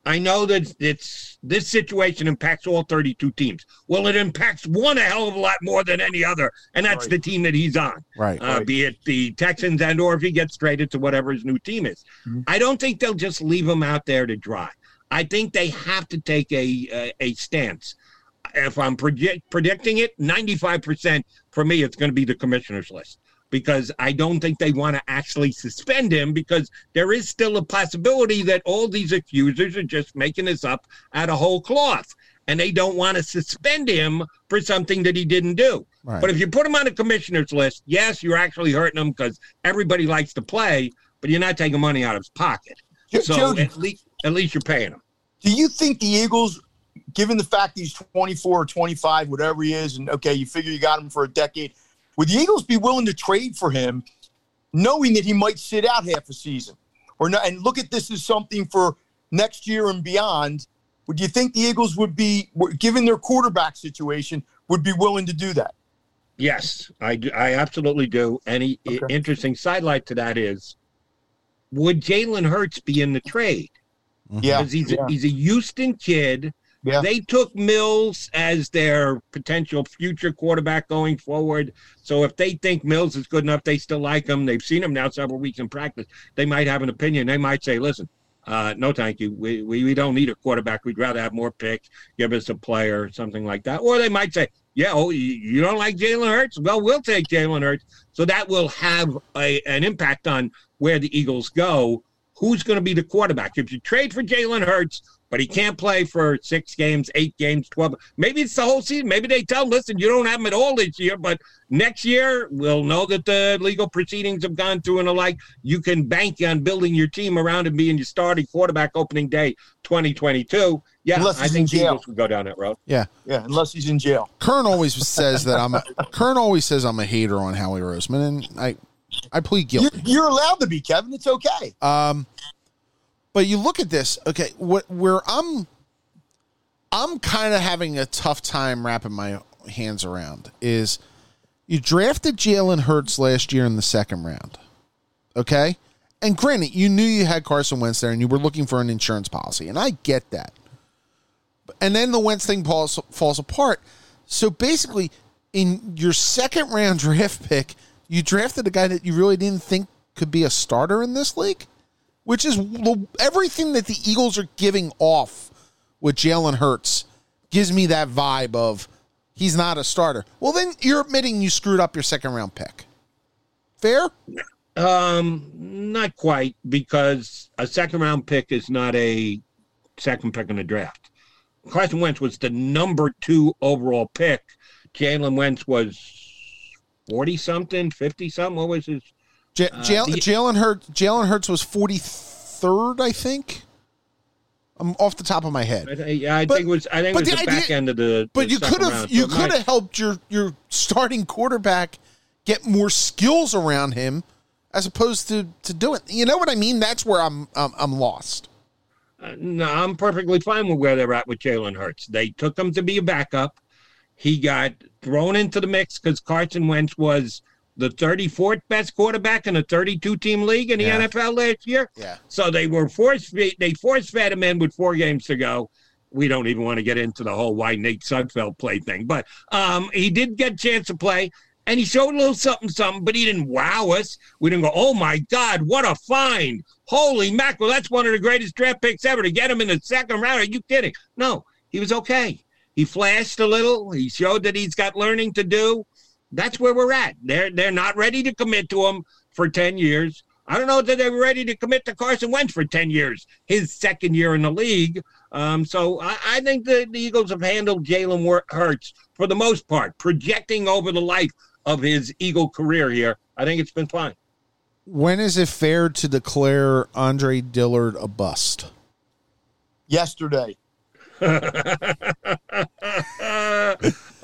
I know that it's this situation impacts all 32 teams. Well, it impacts one a hell of a lot more than any other, and that's Right. the team that he's on. Right. Uh, Right. Be it the Texans and or if he gets traded to whatever his new team is. Mhm. I don't think they'll just leave him out there to dry. I think they have to take a a, a stance. If I'm predict, predicting it, 95% for me, it's going to be the commissioner's list because I don't think they want to actually suspend him because there is still a possibility that all these accusers are just making this up out of whole cloth and they don't want to suspend him for something that he didn't do. Right. But if you put him on the commissioner's list, yes, you're actually hurting him because everybody likes to play, but you're not taking money out of his pocket. So at least at least you're paying him. do you think the Eagles, given the fact he's 24 or 25, whatever he is, and okay, you figure you got him for a decade, would the Eagles be willing to trade for him, knowing that he might sit out half a season, or not? And look at this as something for next year and beyond. Would you think the Eagles would be, given their quarterback situation, would be willing to do that? Yes, I do, I absolutely do. Any Okay. interesting sidelight to that is, would Jalen Hurts be in the trade? Mm-hmm. Yeah, because he's yeah. a, he's a Houston kid. Yeah. They took Mills as their potential future quarterback going forward. So if they think Mills is good enough, they still like him. They've seen him now several weeks in practice. They might have an opinion. They might say, "Listen, uh, no, thank you. We, we we don't need a quarterback. We'd rather have more picks. Give us a player, something like that." Or they might say, "Yeah, oh, you, don't like Jalen Hurts? Well, we'll take Jalen Hurts." So that will have a, an impact on where the Eagles go who's going to be the quarterback. If you trade for Jalen Hurts, but he can't play for six games, eight games, 12, maybe it's the whole season. Maybe they tell him, listen, you don't have him at all this year, but next year we'll know that the legal proceedings have gone through and the like. You can bank on building your team around him being your starting quarterback opening day 2022. Yeah, Unless I he's think in the jail. Eagles would go down that road. Yeah, yeah, unless he's in jail. Kern always says that I'm a, Kern always says I'm a hater on Howie Roseman, and I I plead You're, guilty. you're allowed to be, Kevin. It's okay. Um, but you look at this, okay, what where I'm I'm kind of having a tough time wrapping my hands around is you drafted Jalen Hurts last year in the second round. Okay? And granted, you knew you had Carson Wentz there and you were looking for an insurance policy, and I get that. And then the Wentz thing falls, falls apart. So basically, in your second round [LAUGHS] draft pick, you drafted a guy that you really didn't think could be a starter in this league, which is everything that the Eagles are giving off with Jalen Hurts gives me that vibe of he's not a starter. Well, then you're admitting you screwed up your second round pick. Fair? Um, not quite because a second round pick is not a second pick in the draft. Carson Wentz was the number two overall pick. Jalen Wentz was forty something, fifty something. What was his? J- Uh, Jal- the- Jalen Hurts. Jalen Hurts was forty third, I think. I'm off the top of my head. I, think- I But- think it was. I think it was the the, back idea- end of the. But the you could have you could have helped your your starting quarterback get more skills around him as opposed to to do it. You know what I mean? That's where I'm I'm, I'm lost. Uh, no, I'm perfectly fine with where they're at with Jalen Hurts. They took him to be a backup. He got thrown into the mix because Carson Wentz was the 34th best quarterback in a 32 team league in the Yeah. NFL last year. Yeah. So they were forced they force fed him in with four games to go. We don't even want to get into the whole why Nate Sudfeld play thing, but um, he did get a chance to play. And he showed a little something, something, but he didn't wow us. We didn't go, oh my God, what a find. Holy mackerel, that's one of the greatest draft picks ever to get him in the second round. Are you kidding? No, he was okay. He flashed a little. He showed that he's got learning to do. That's where we're at. They're they're not ready to commit to him for 10 years. I don't know that they're ready to commit to Carson Wentz for 10 years, his second year in the league. Um, so I, I think the, the Eagles have handled Jalen Hurts for the most part, projecting over the life of his Eagle career here. I think it's been fine. When is it fair to declare Andre Dillard a bust? Yesterday. [LAUGHS]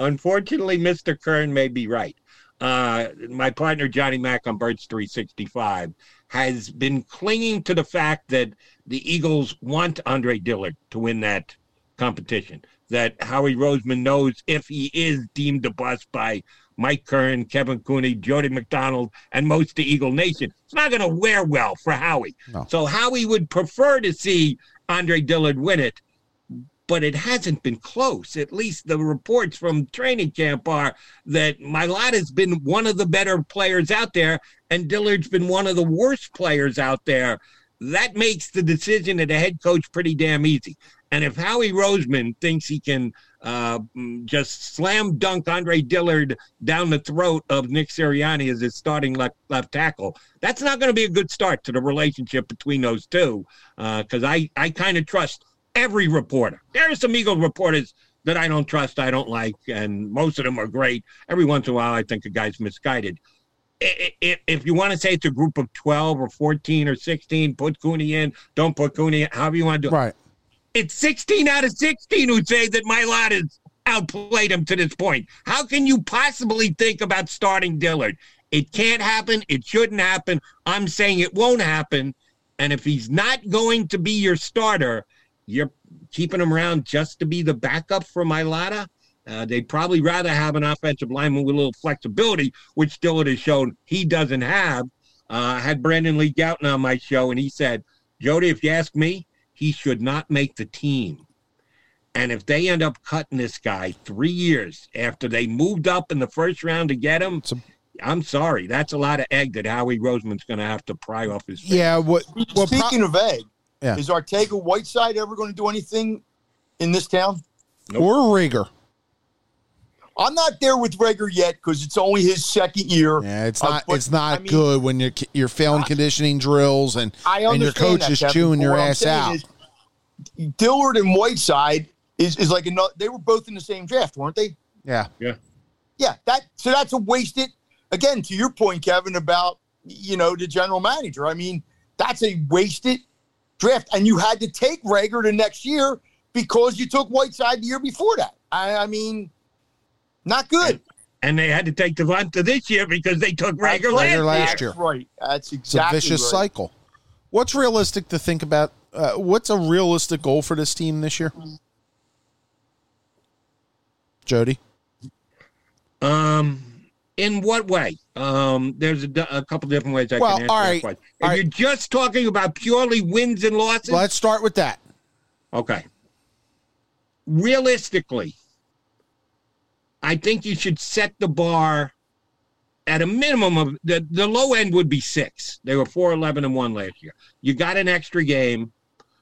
Unfortunately, Mr. Kern may be right. Uh, my partner Johnny Mack on Birds 365 has been clinging to the fact that the Eagles want Andre Dillard to win that competition. That Howie Roseman knows if he is deemed a bust by Mike Kern, Kevin Cooney, Jody McDonald, and most of the Eagle Nation, it's not going to wear well for Howie. No. So Howie would prefer to see Andre Dillard win it but it hasn't been close. At least the reports from training camp are that Mailata's been one of the better players out there, and Dillard's been one of the worst players out there. That makes the decision of the head coach pretty damn easy. And if Howie Roseman thinks he can uh, mm, just slam dunk Andre Dillard down the throat of Nick Sirianni as his starting left, left tackle, that's not going to be a good start to the relationship between those two. Because I, I kind of trust every reporter. There are some Eagles reporters that I don't trust, I don't like, and most of them are great. Every once in a while, I think a guy's misguided. If you want to say it's a group of 12 or 14 or 16, put Cooney in, don't put Cooney in, however you want to do it. Right. It's 16 out of 16 who say that Mailata has outplayed him to this point. How can you possibly think about starting Dillard? It can't happen. It shouldn't happen. I'm saying it won't happen. And if he's not going to be your starter, you're keeping him around just to be the backup for Mailata. Uh, they'd probably rather have an offensive lineman with a little flexibility, which Dillard has shown he doesn't have. Uh, I had Brandon Lee Gowton on my show, and he said, Jody, if you ask me, he should not make the team. And if they end up cutting this guy three years after they moved up in the first round to get him, It's a- I'm sorry. That's a lot of egg that Howie Roseman's going to have to pry off his face. Yeah. What? what pro- Speaking of egg, Yeah. is Arcega-Whiteside ever going to do anything in this town? or Reagor? I'm not there with Reagor yet because it's only his second year. Yeah, it's Uh, not. but, it's not I mean, good when you're you're failing conditioning drills and I and your coach that, is Kevin, chewing your ass out. is Dillard and Whiteside is, is like another. They were both in the same draft, weren't they? Yeah, yeah. Yeah, that so that's a wasted. Again, to your point, Kevin, about you know the general manager. I mean, that's a wasted draft, and you had to take Reagor the next year because you took Whiteside the year before that. I, I mean, not good. And they had to take DeVonta this year because they took Reagor Reagor last, last year. year. That's right. That's It's a exactly vicious right. cycle. What's realistic to think about? Uh, what's a realistic goal for this team this year? Jody, Um, in what way? Um, there's a couple different ways I Well, can answer all that question. If all right. you're just talking about purely wins and losses, let's start with that. okay. Realistically, I think you should set the bar at a minimum of the, the low end would be six. They were four eleven and one last year. You got an extra game,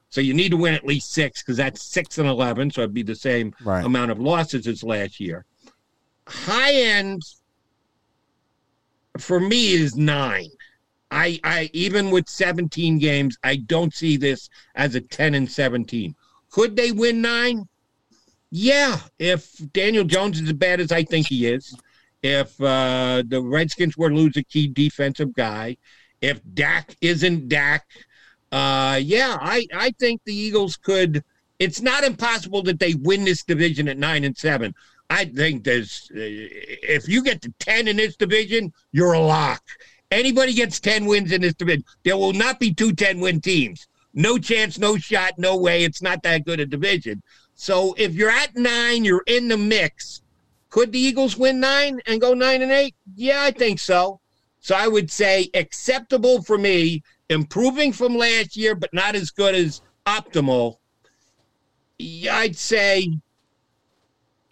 so you need to win at least six because that's six and eleven, so it'd be the same Right. amount of losses as last year. High end for me is nine. I, I even with 17 games, I don't see this as a 10 and 17. Could they win nine? Yeah, if Daniel Jones is as bad as I think he is, if uh, the Redskins were to lose a key defensive guy, if Dak isn't Dak, uh, yeah, I, I think the Eagles could. It's not impossible that they win this division at nine and seven. I think there's, if you get to 10 in this division, you're a lock. Anybody gets 10 wins in this division, there will not be two 10 win teams. No chance, no shot, no way. It's not that good a division. So if you're at nine, you're in the mix. Could the Eagles win nine and go nine and eight? Yeah, I think so. So I would say acceptable for me, improving from last year, but not as good as optimal. I'd say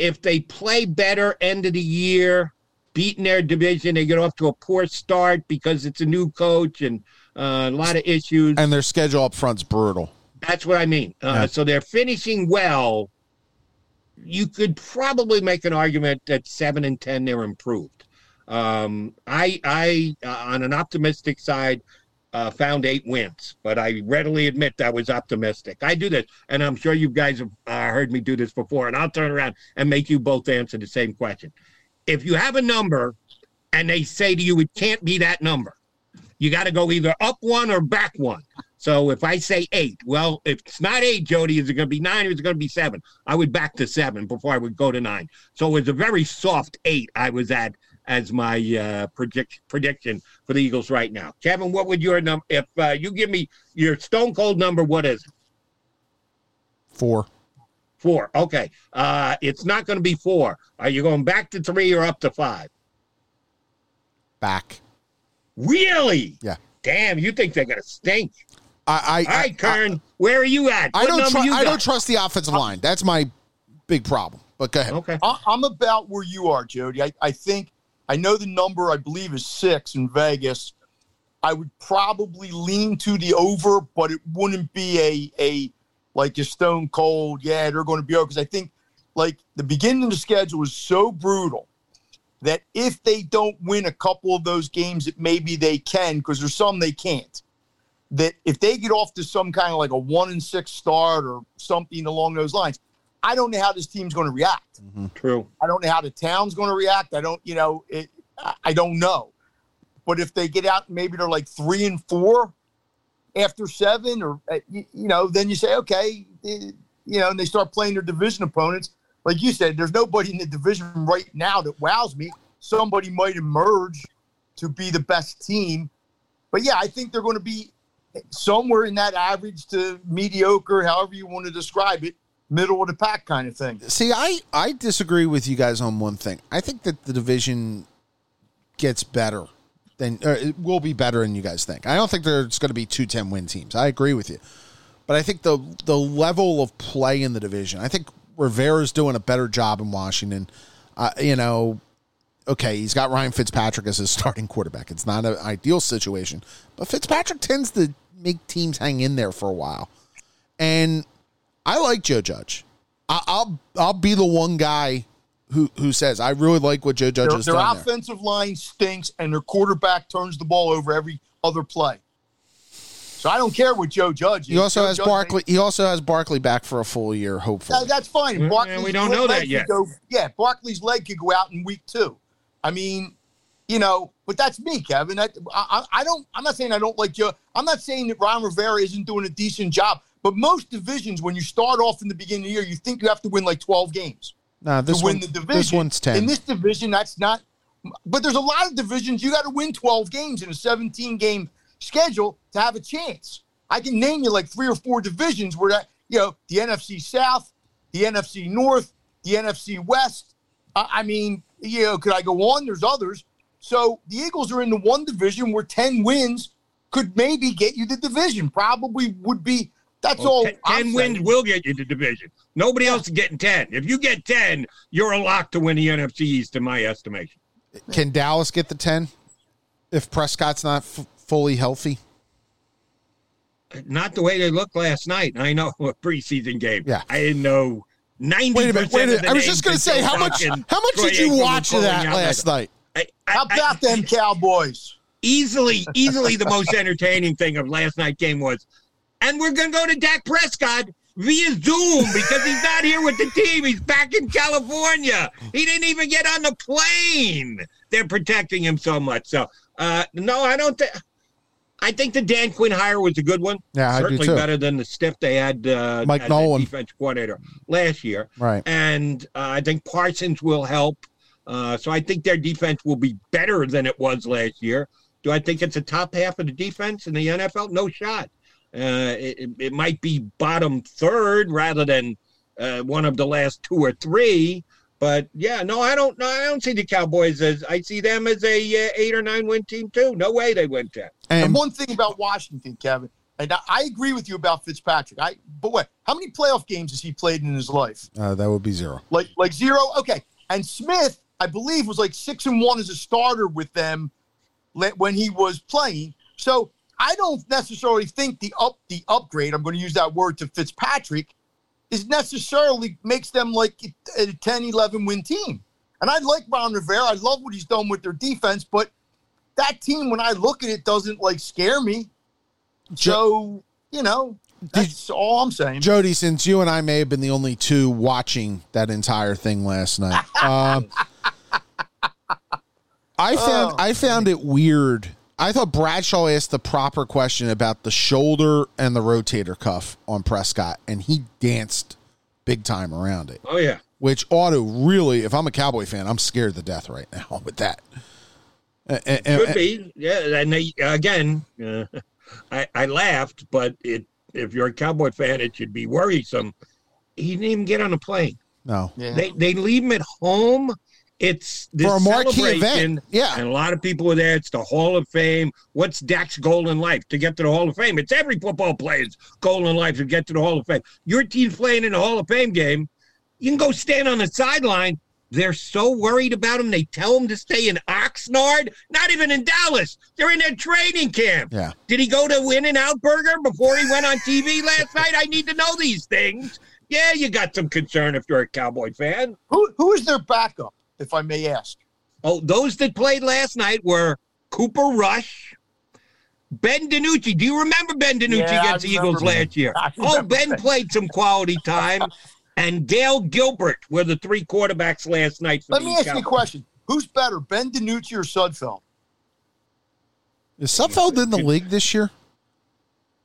if they play better end of the year, beating their division, they get off to a poor start because it's a new coach and uh, a lot of issues. And their schedule up front's brutal. That's what I mean. Uh, Yeah. So they're finishing well. You could probably make an argument that seven and ten they're improved. Um, I, I, uh, on an optimistic side, uh, found eight wins, but I readily admit that was optimistic. I do this, and I'm sure you guys have uh, heard me do this before, and I'll turn around and make you both answer the same question. If you have a number and they say to you it can't be that number, you got to go either up one or back one. So if I say eight, well, if it's not eight, Jody, is it going to be nine or is it going to be seven? I would back to seven before I would go to nine. So it was a very soft eight I was at as my uh, predict, prediction for the Eagles right now. Kevin, what would your number? If uh, you give me your stone cold number, what is it? Four. Four. Okay. Uh, it's not going to be four. Are you going back to three or up to five? Back. Really? Yeah. Damn, you think they're going to stink? I, I, All right, I, Kern, where are you at? I, don't. number Tru- you I don't trust the offensive line. That's my big problem. But go ahead. Okay. I, I'm about where you are, Jody. I, I think I know the number. I believe is six in Vegas. I would probably lean to the over, but it wouldn't be a a like a stone cold. Yeah, they're going to be over because I think like the beginning of the schedule is so brutal that if they don't win a couple of those games, that maybe they can because there's some they can't. That if they get off to some kind of like a one and six start or something along those lines, I don't know how this team's going to react. True. I don't know how the town's going to react. I don't, you know, it, I- I don't know. But if they get out, maybe they're like three and four after seven, or uh, you, you know, then you say, okay, eh, you know, and they start playing their division opponents. Like you said, there's nobody in the division right now that wows me. Somebody might emerge to be the best team, but yeah, I think they're going to be somewhere in that average to mediocre, however you want to describe it, middle of the pack kind of thing. See, I I disagree with you guys on one thing. I think that the division gets better than it will be better than you guys think. I don't think there's going to be two 10 win teams. I agree with you. But I think the the level of play in the division, I think Rivera's doing a better job in Washington. Uh, you know, okay, he's got Ryan Fitzpatrick as his starting quarterback. It's not an ideal situation, but Fitzpatrick tends to make teams hang in there for a while. And I like Joe Judge. I, I'll I'll be the one guy who who says I really like what Joe Judge Their, has their done there. offensive line stinks, and their quarterback turns the ball over every other play. So I don't care what Joe Judge. He also Joe has Judge Barkley. He also has Barkley back for a full year, hopefully. That- that's fine. Mm, yeah, Barkley's we don't leg know that could yet. Go, yeah, Barkley's leg could go out in week two. I mean, you know, but that's me, Kevin. I, I, I don't. I'm not saying I don't like Joe. I'm not saying that Ron Rivera isn't doing a decent job. But most divisions, when you start off in the beginning of the year, you think you have to win like 12 games nah, this to win one, the division. this one's ten. In this division, that's not. But there's a lot of divisions you got to win 12 games in a 17 game schedule to have a chance. I can name you like three or four divisions where that you know the NFC South, the NFC North, the NFC West. I I mean, you know, could I go on? There's others. So the Eagles are in the one division where 10 wins could maybe get you the division. Probably would be. That's Well, all. ten, I'm 10 wins will get you the division. Nobody else is getting 10. If you get 10, you're a lock to win the NFC East, in my estimation. Can Dallas get the ten if Prescott's not f- fully healthy? Not the way they looked last night. I know a preseason game. Yeah. I didn't know 90 Wait a minute. Wait a minute. I was just going to say how much. How much did you watch of that last night? I, I, How about them [LAUGHS] Cowboys? easily, easily the most entertaining thing of last night game was, and we're gonna go to Dak Prescott via Zoom because he's not here with the team. He's back in California. He didn't even get on the plane. They're protecting him so much. So, uh, no, I don't think. I think the Dan Quinn hire was a good one. Yeah, I do certainly too. better than the stiff they had. Uh, Mike Nolan. defense coordinator last year, Right. and uh, I think Parsons will help. Uh, so I think their defense will be better than it was last year. Do I think it's a top half of the defense in the NFL? No shot. Uh, it, it might be bottom third rather than uh, one of the last two or three. But yeah, no, I don't. No, I don't see the Cowboys as. I see them as a uh, eight or nine win team too. No way they win ten. And And one thing about Washington, Kevin, and I, I agree with you about Fitzpatrick. I but what? How many playoff games has he played in his life? uh, that would be zero. Like like zero. Okay. And Smith, I believe, was like six and one as a starter with them when he was playing. So I don't necessarily think the up the upgrade. I'm going to use that word to Fitzpatrick is necessarily makes them like a 10, 11 win team. And I like Ron Rivera. I love what he's done with their defense, but that team, when I look at it, doesn't like scare me. So you know, that's all I'm saying. Jody, since you and I may have been the only two watching that entire thing last night, [LAUGHS] um, I found Oh. I found it weird. I thought Bradshaw asked the proper question about the shoulder and the rotator cuff on Prescott, and he danced big time around it. Oh yeah. Which ought to really, if I'm a Cowboy fan, I'm scared to death right now [LAUGHS] with that. A- a- a- Could be, yeah. And they again, uh, [LAUGHS] I I laughed, but it if you're a Cowboy fan, it should be worrisome. He didn't even get on a plane. no, Yeah. They they leave him at home. It's this for a marquee celebration, event, yeah. and a lot of people are there. It's the Hall of Fame. What's Dak's goal in life to get to the Hall of Fame? It's every football player's goal in life to get to the Hall of Fame. Your team's playing in the Hall of Fame game. You can go stand on the sideline. They're so worried about him. They tell him to stay in Oxnard, not even in Dallas. They're in their training camp. Yeah. Did he go to In and Out Burger before he went on TV last [LAUGHS] night? I need to know these things. Yeah, you got some concern if you're a Cowboy fan. Who who is their backup, if I may ask? Oh, those that played last night were Cooper Rush, Ben DiNucci. Do you remember Ben DiNucci Yeah, against the Eagles remember last year? [LAUGHS] Oh, Ben Ben. played some quality time. And Dale Gilbert were the three quarterbacks last night. For Let the me ask you a question: Who's better, Ben DiNucci or Sudfeld? Is Sudfeld in the league this year?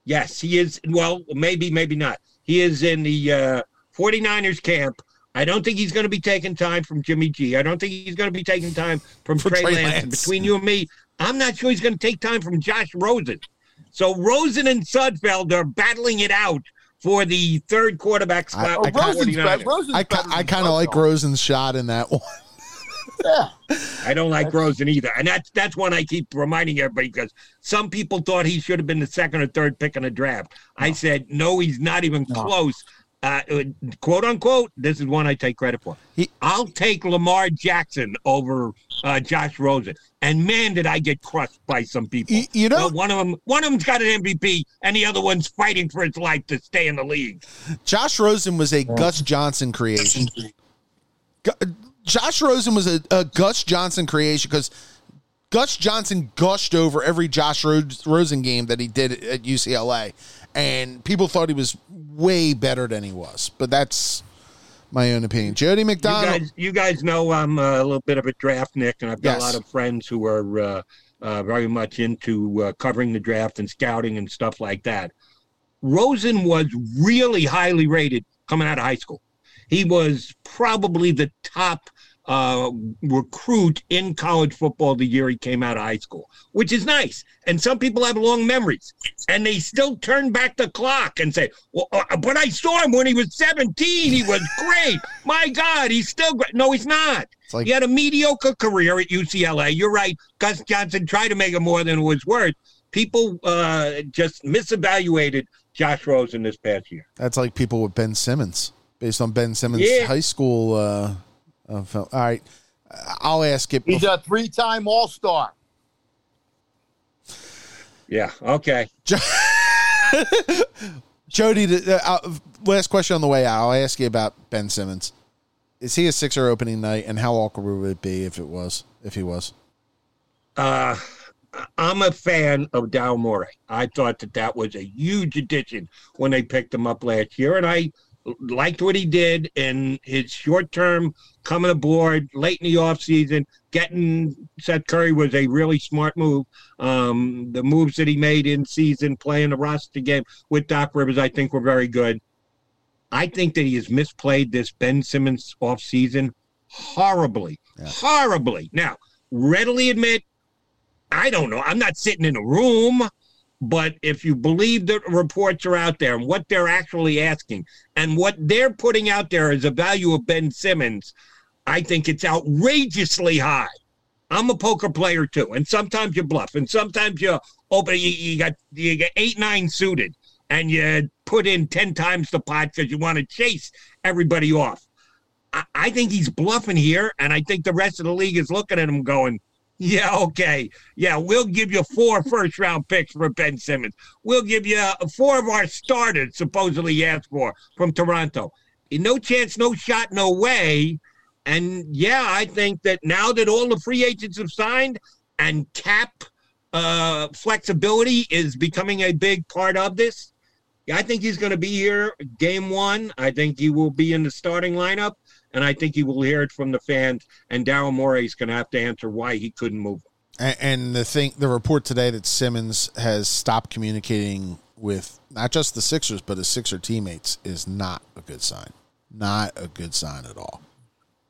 Yes, he is. Well, maybe, maybe not. He is in the uh, 49ers camp. I don't think he's going to be taking time from Jimmy G. I don't think he's going to be taking time from From Trey, Trey Lance. Lance. Between you and me, I'm not sure he's going to take time from Josh Rosen. So Rosen and Sudfeld are battling it out for the third quarterback spot. With the Rosen's 49ers. better. Rosen's I, I kind of like Rosen's shot in that [LAUGHS] one. Yeah. I don't like Rosen either, and that's that's one I keep reminding everybody because some people thought he should have been the second or third pick in the draft. I said no, he's not even No. close. Uh, uh, quote unquote. This is one I take credit for. He- I'll take Lamar Jackson over uh, Josh Rosen, and man, did I get crushed by some people. You, you know, Well, one of them, one of them's got an MVP, and the other one's fighting for his life to stay in the league. Josh Rosen was a Gus Johnson creation. Josh Rosen was a, a Gus Johnson creation because Gus Johnson gushed over every Josh Rosen game that he did at UCLA, and people thought he was way better than he was. But that's my own opinion. Jody You McDonald. guys, you guys know I'm a little bit of a draft nick, and I've got Yes. a lot of friends who are uh, uh, very much into uh, covering the draft and scouting and stuff like that. Rosen was really highly rated coming out of high school. He was probably the top uh, recruit in college football the year he came out of high school, which is nice. And some people have long memories, and they still turn back the clock and say, "Well, uh, but I saw him when he was 17. He was great. My God, he's still great." No, he's not. Like he had a mediocre career at UCLA. You're right. Gus Johnson tried to make it more than it was worth. People uh, just misevaluated Josh Rosen this past year. that's like people with Ben Simmons, based on Ben Simmons' Yeah. high school. Uh, uh. All right, I'll ask it. He's a three-time All-Star. Yeah. Okay. [LAUGHS] Jody, the, uh, uh, last question on the way out. I'll ask you about Ben Simmons. Is he a Sixer opening night, and how awkward would it be if it was? If he was, Uh, I'm a fan of Daryl Morey. I thought that that was a huge addition when they picked him up last year, and I liked what he did in his short term coming aboard late in the offseason. Getting Seth Curry was a really smart move. Um, the moves that he made in season, playing the roster game with Doc Rivers, I think were very good. I think that he has misplayed this Ben Simmons offseason horribly, yeah. horribly. Now, readily admit, I don't know. I'm not sitting in a room. But if you believe the reports are out there and what they're actually asking and what they're putting out there as a value of Ben Simmons, I think it's outrageously high. I'm a poker player too, and sometimes you bluff, and sometimes you open. You, you got you get eight nine suited, and you put in ten times the pot because you want to chase everybody off. I, I think he's bluffing here, and I think the rest of the league is looking at him going, yeah, okay. Yeah, we'll give you four first round picks for Ben Simmons. We'll give you four of our starters, supposedly asked for from Toronto. No chance, no shot, no way. And yeah, I think that now that all the free agents have signed and cap uh, flexibility is becoming a big part of this, I think he's going to be here game one. I think he will be in the starting lineup and I think he will hear it from the fans. And Daryl Morey is going to have to answer why he couldn't move. And, and the thing, the report today that Simmons has stopped communicating with not just the Sixers but his Sixer teammates is not a good sign. Not a good sign at all.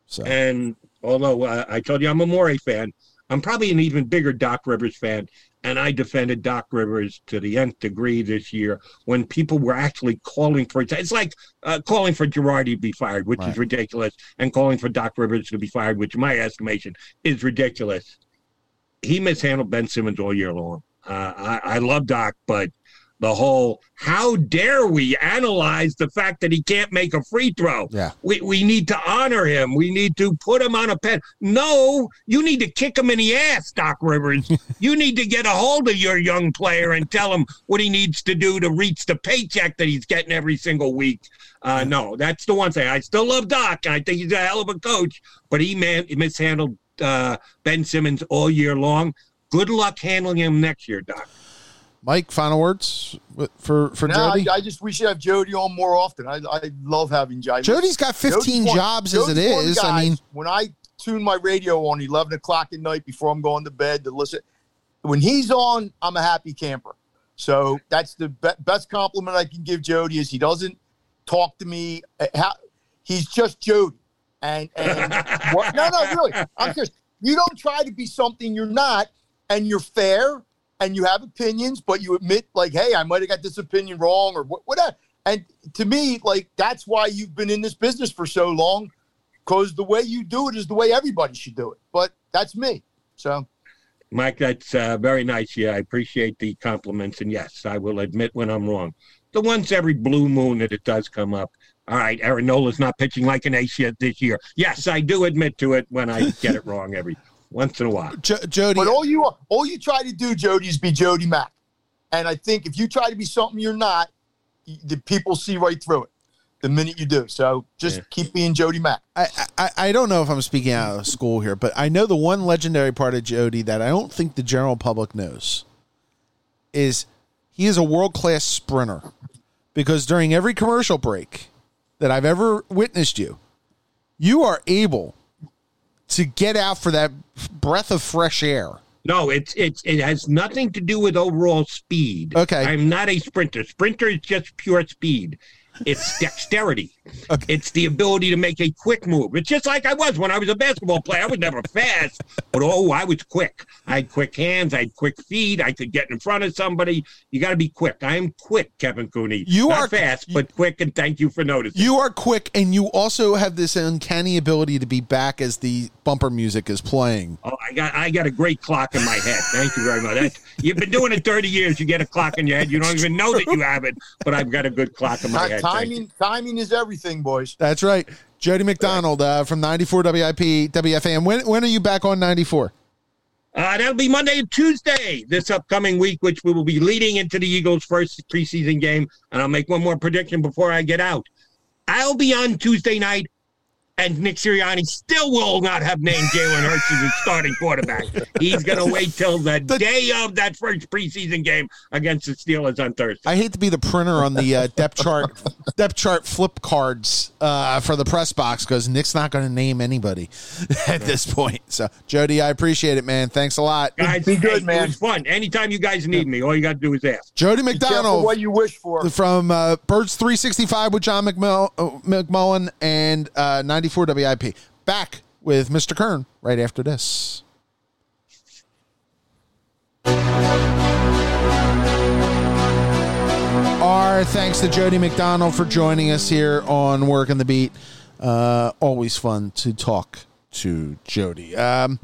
So, and although uh, I told you I'm a Morey fan, I'm probably an even bigger Doc Rivers fan and I defended Doc Rivers to the nth degree this year when people were actually calling for it. It's like uh, calling for Girardi to be fired, which right. is ridiculous, and calling for Doc Rivers to be fired, which, in my estimation, is ridiculous. He mishandled Ben Simmons all year long. Uh, I, I love Doc, but the whole how dare we analyze the fact that he can't make a free throw. Yeah. We, we need to honor him. We need to put him on a pen. No, you need to kick him in the ass, Doc Rivers. [LAUGHS] you need to get a hold of your young player and tell him what he needs to do to reach the paycheck that he's getting every single week. Uh, no, that's the one thing. I still love Doc. and I think he's a hell of a coach, but he man he mishandled uh, Ben Simmons all year long. Good luck handling him next year, Doc. Mike, final words for for no, Jody. I, I, just we should have Jody on more often. I, I love having Jody. Jody's got 15 Jody's jobs one, as Jody's it is. Guys, I mean, when I tune my radio on 11 o'clock at night before I'm going to bed to listen, when he's on, I'm a happy camper. So that's the be- best compliment I can give Jody is he doesn't talk to me. Eh, how, he's just Jody. And and [LAUGHS] what, no, no, really, I'm serious. You don't try to be something you're not, and you're fair and you have opinions, but you admit, like, hey, I might have got this opinion wrong or whatever. And to me, like, that's why you've been in this business for so long, because the way you do it is the way everybody should do it. But that's me. So, Mike, that's uh, very nice. Yeah, I appreciate the compliments. And yes, I will admit when I'm wrong. The once every blue moon that it does come up. All right, Aaron Nola's not pitching like an ace yet this year. Yes, I do admit to it when I get it wrong every once in a while. J- Jody, but all you all you try to do, Jody, is be Jody Mack. And I think if you try to be something you're not, the people see right through it the minute you do. So just yeah. keep being Jody Mack. I, I, I don't know if I'm speaking out of school here, but I know the one legendary part of Jody that I don't think the general public knows is he is a world class sprinter. Because during every commercial break that I've ever witnessed you, you are able to get out for that breath of fresh air. No, it's it's it has nothing to do with overall speed. Okay. I'm not a sprinter. Sprinter is just pure speed. It's dexterity. Okay. It's the ability to make a quick move. It's just like I was when I was a basketball player. I was never fast, but oh, I was quick. I had quick hands. I had quick feet. I could get in front of somebody. You got to be quick. I am quick, Kevin Cooney. You Not are fast, but quick, and thank you for noticing. You are quick, and you also have this uncanny ability to be back as the bumper music is playing. Oh, I got I got a great clock in my head. Thank you very much. That's, you've been doing it 30 years. You get a clock in your head. You don't even know that you have it, but I've got a good clock in my head. Timing, timing is everything, boys. That's right. Jody McDonald uh, from 94 WIP WFAN. When when are you back on 94? Uh, that'll be Monday and Tuesday this upcoming week, which we will be leading into the Eagles' first preseason game. And I'll make one more prediction before I get out. I'll be on Tuesday night and Nick Sirianni still will not have named Jalen Hurts as his starting quarterback. He's going to wait till [LAUGHS] the, day of that first preseason game against the Steelers on Thursday. I hate to be the printer on the uh, depth chart depth chart flip cards uh, for the press box because Nick's not going to name anybody [LAUGHS] at this point. So, Jody, I appreciate it, man. Thanks a lot. Guys, Be good, hey, man. It was fun. Anytime you guys need me, all you got to do is ask. Jody McDonald what you wish for. from uh, Birds 365 with John McMull- uh, McMullen and uh, 94 WIP. Back with Mr. Kern right after this. Our thanks to Jody McDonald for joining us here on Working the Beat. Uh, always fun to talk to Jody. Um,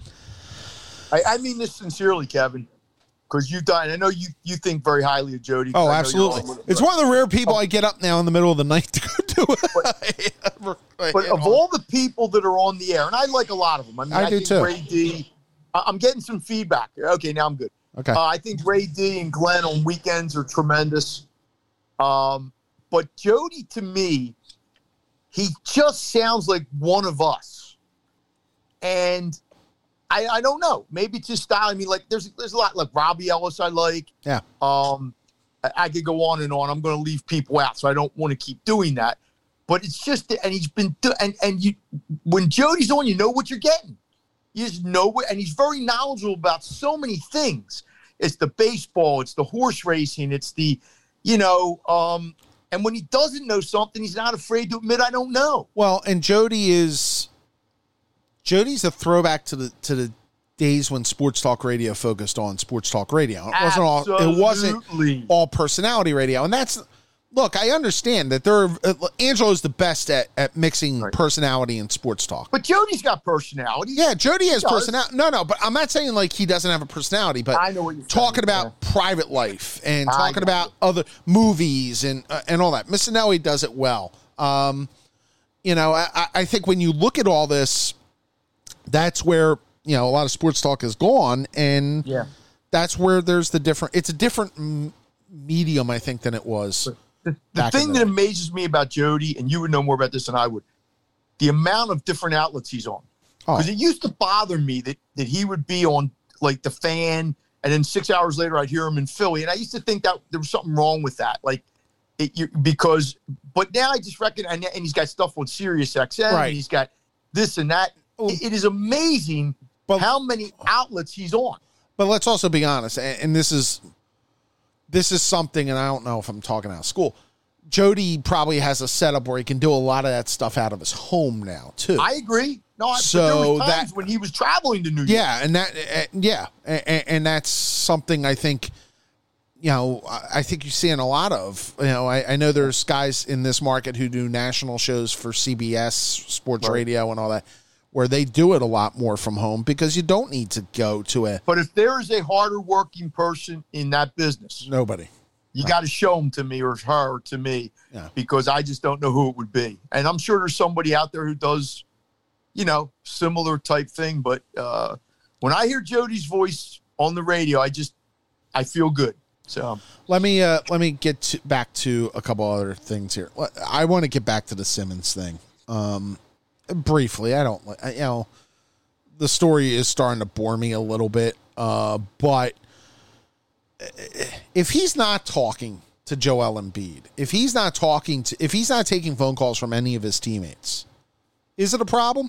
I, I mean this sincerely, Kevin, because you've done. I know you you think very highly of Jody. oh, I know you're absolutely. It's but- one of the rare people I get up now in the middle of the night to go do it. But [LAUGHS] of all the people that are on the air, and I like a lot of them. I mean, I I, do too. Ray D. I'm getting some feedback. Okay, now I'm good. Okay. Uh, I think Ray D and Glenn on weekends are tremendous. Um, but Jody, to me, he just sounds like one of us. And I, I don't know. Maybe it's his style. I mean, like there's there's a lot like Robbie Ellis I like. Yeah. Um, I, I could go on and on. I'm going to leave people out, so I don't want to keep doing that. But it's just, and he's been, do- and and you, when Jody's on, you know what you're getting. You just know what, and he's very knowledgeable about so many things. It's the baseball, it's the horse racing, it's the, you know, um, and when he doesn't know something, he's not afraid to admit I don't know. Well, and Jody is Jody's a throwback to the to the days when sports talk radio focused on sports talk radio. It wasn't all it wasn't all personality radio. And that's look, I understand that there are uh, Angelo's the best at, at mixing Right. personality and sports talk. But Jody's got personality. Yeah, Jody has personality. No, no, but I'm not saying like he doesn't have a personality, but I know what you're talking saying, about private life and I talking got about other movies and uh, and all that. Missanelli does it well. Um, you know, I, I- I think when you look at all this, that's where you know a lot of sports talk has gone, and Yeah. that's where there's the different. It's a different m- medium, I think, than it was. The, the thing the that day. amazes me about Jody, and you would know more about this than I would, the amount of different outlets he's on. Oh. Because it used to bother me that that he would be on like the fan, and then six hours later I'd hear him in Philly, and I used to think that there was something wrong with that, like it you, because. But now I just reckon, and, and he's got stuff on Sirius XM, Right. and he's got this and that. Oh. It- it is amazing But- how many outlets he's on. But let's also be honest, and, and this is this is something, and I don't know if I'm talking out of school. Jody probably has a setup where he can do a lot of that stuff out of his home now too. I agree. No, I, So that- when he was traveling to New York. yeah, and that, uh, yeah, and, and that's something I think. You know, I I think you're seeing a lot of. You know, I, I know there's guys in this market who do national shows for CBS Sports Right. Radio and all that, where they do it a lot more from home because you don't need to go to a But if there is a harder working person in that business, nobody. you got to show them to me or her to me Yeah. because I just don't know who it would be. And I'm sure there's somebody out there who does, you know, similar type thing. But uh, when I hear Jody's voice on the radio, I just I feel good. So Let me uh, let me get to, back to a couple other things here. I want to get back to the Simmons thing um, briefly. I don't, I- you know, the story is starting to bore me a little bit, uh, but if he's not talking to Joel Embiid, if he's not talking to, if he's not taking phone calls from any of his teammates, is it a problem?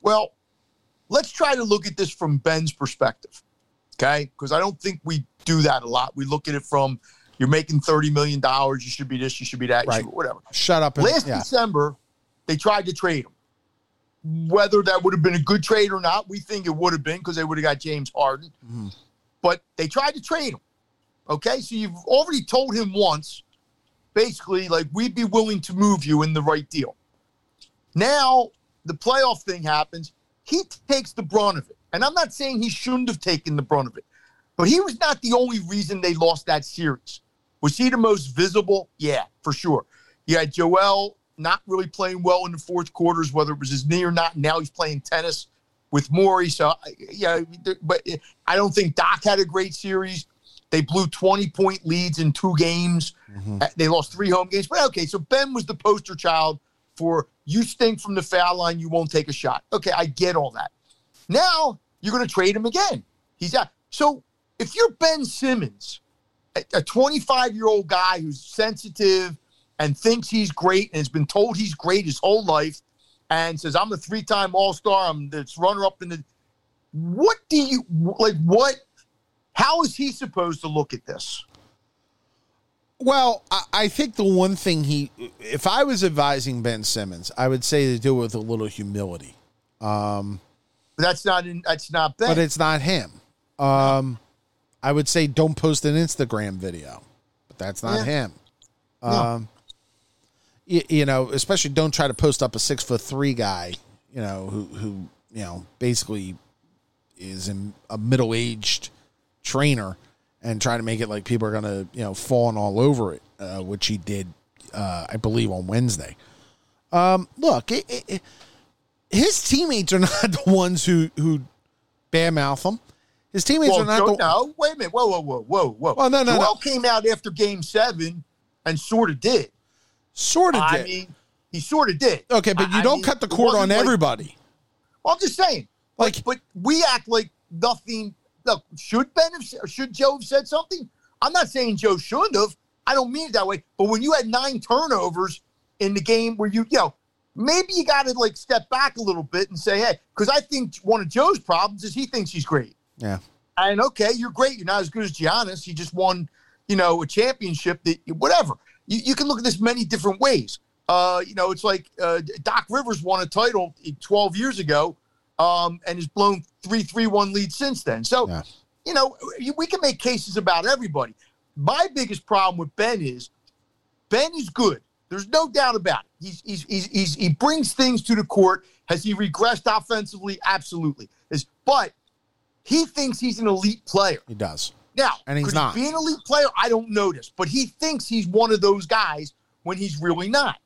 Well, let's try to look at this from Ben's perspective, okay? Because I don't think we do that a lot. We look at it from you're making thirty million dollars, you should be this, you should be that, you Right. should, whatever. Shut up and Last yeah. December, they tried to trade him. Whether that would have been a good trade or not, we think it would have been because they would have got James Harden. Mhm. But they tried to trade him. Okay, so you've already told him once, basically, like we'd be willing to move you in the right deal. Now the playoff thing happens. He takes the brunt of it, and I'm not saying he shouldn't have taken the brunt of it, but he was not the only reason they lost that series. Was he the most visible? Yeah, for sure. You had Joel not really playing well in the fourth quarters, whether it was his knee or not. Now he's playing tennis with Maury. So, yeah, but I don't think Doc had a great series. They blew 20 point leads in two games. Mhm. Uh, They lost three home games. But okay, so Ben was the poster child for you stink from the foul line, you won't take a shot. Okay, I get all that. Now you're going to trade him again. He's out. So if you're Ben Simmons, a 25 year old guy who's sensitive and thinks he's great and has been told he's great his whole life, and says I'm a three time All Star, I'm this runner up in the. What do you like? What? How is he supposed to look at this? Well, I, I think the one thing he, if I was advising Ben Simmons, I would say to do it with a little humility. Um, That's not in. That's not Ben. but it's not him. Um, I would say don't post an Instagram video, but that's not Yeah. him. No. You, you know, especially don't try to post up a six foot three guy, you know, who who you know basically is in a middle aged trainer and try to make it like people are gonna you know falling all over it, uh, which he did, uh, I believe, on Wednesday. Um, look, it, it, it- his teammates are [LAUGHS] not the ones who who badmouth him. His teammates well, are not Joe, the no, wait a minute. Whoa, whoa, whoa, whoa, whoa. Well, no, no, Joel no. came out after Game Seven and sort of did. Sort of. I did. mean, he sort of did. okay, but you I- don't mean, cut the cord on like- everybody. I'm just saying. Like- Like, but we act like nothing. Look, should Ben have, should Joe have said something? I'm not saying Joe shouldn't have. I don't mean it that way. But when you had nine turnovers in the game, where you, you know, maybe you got to like step back a little bit and say, hey, because I think one of Joe's problems is he thinks he's great. Yeah. And okay, you're great. You're not as good as Giannis. He just won, you know, a championship. That whatever. You, you can look at this many different ways. Uh, you know, it's like uh, Doc Rivers won a title 12 years ago, um, and has blown three three one lead since then. So, Yeah. you know, we can make cases about everybody. My biggest problem with Ben is Ben is good. There's no doubt about it. He's, he's, he's, he's, he brings things to the court. Has he regressed offensively? Absolutely. Is but he thinks he's an elite player. He does. Now, And he's not. he be an elite player? I don't notice, but he thinks he's one of those guys when he's really not.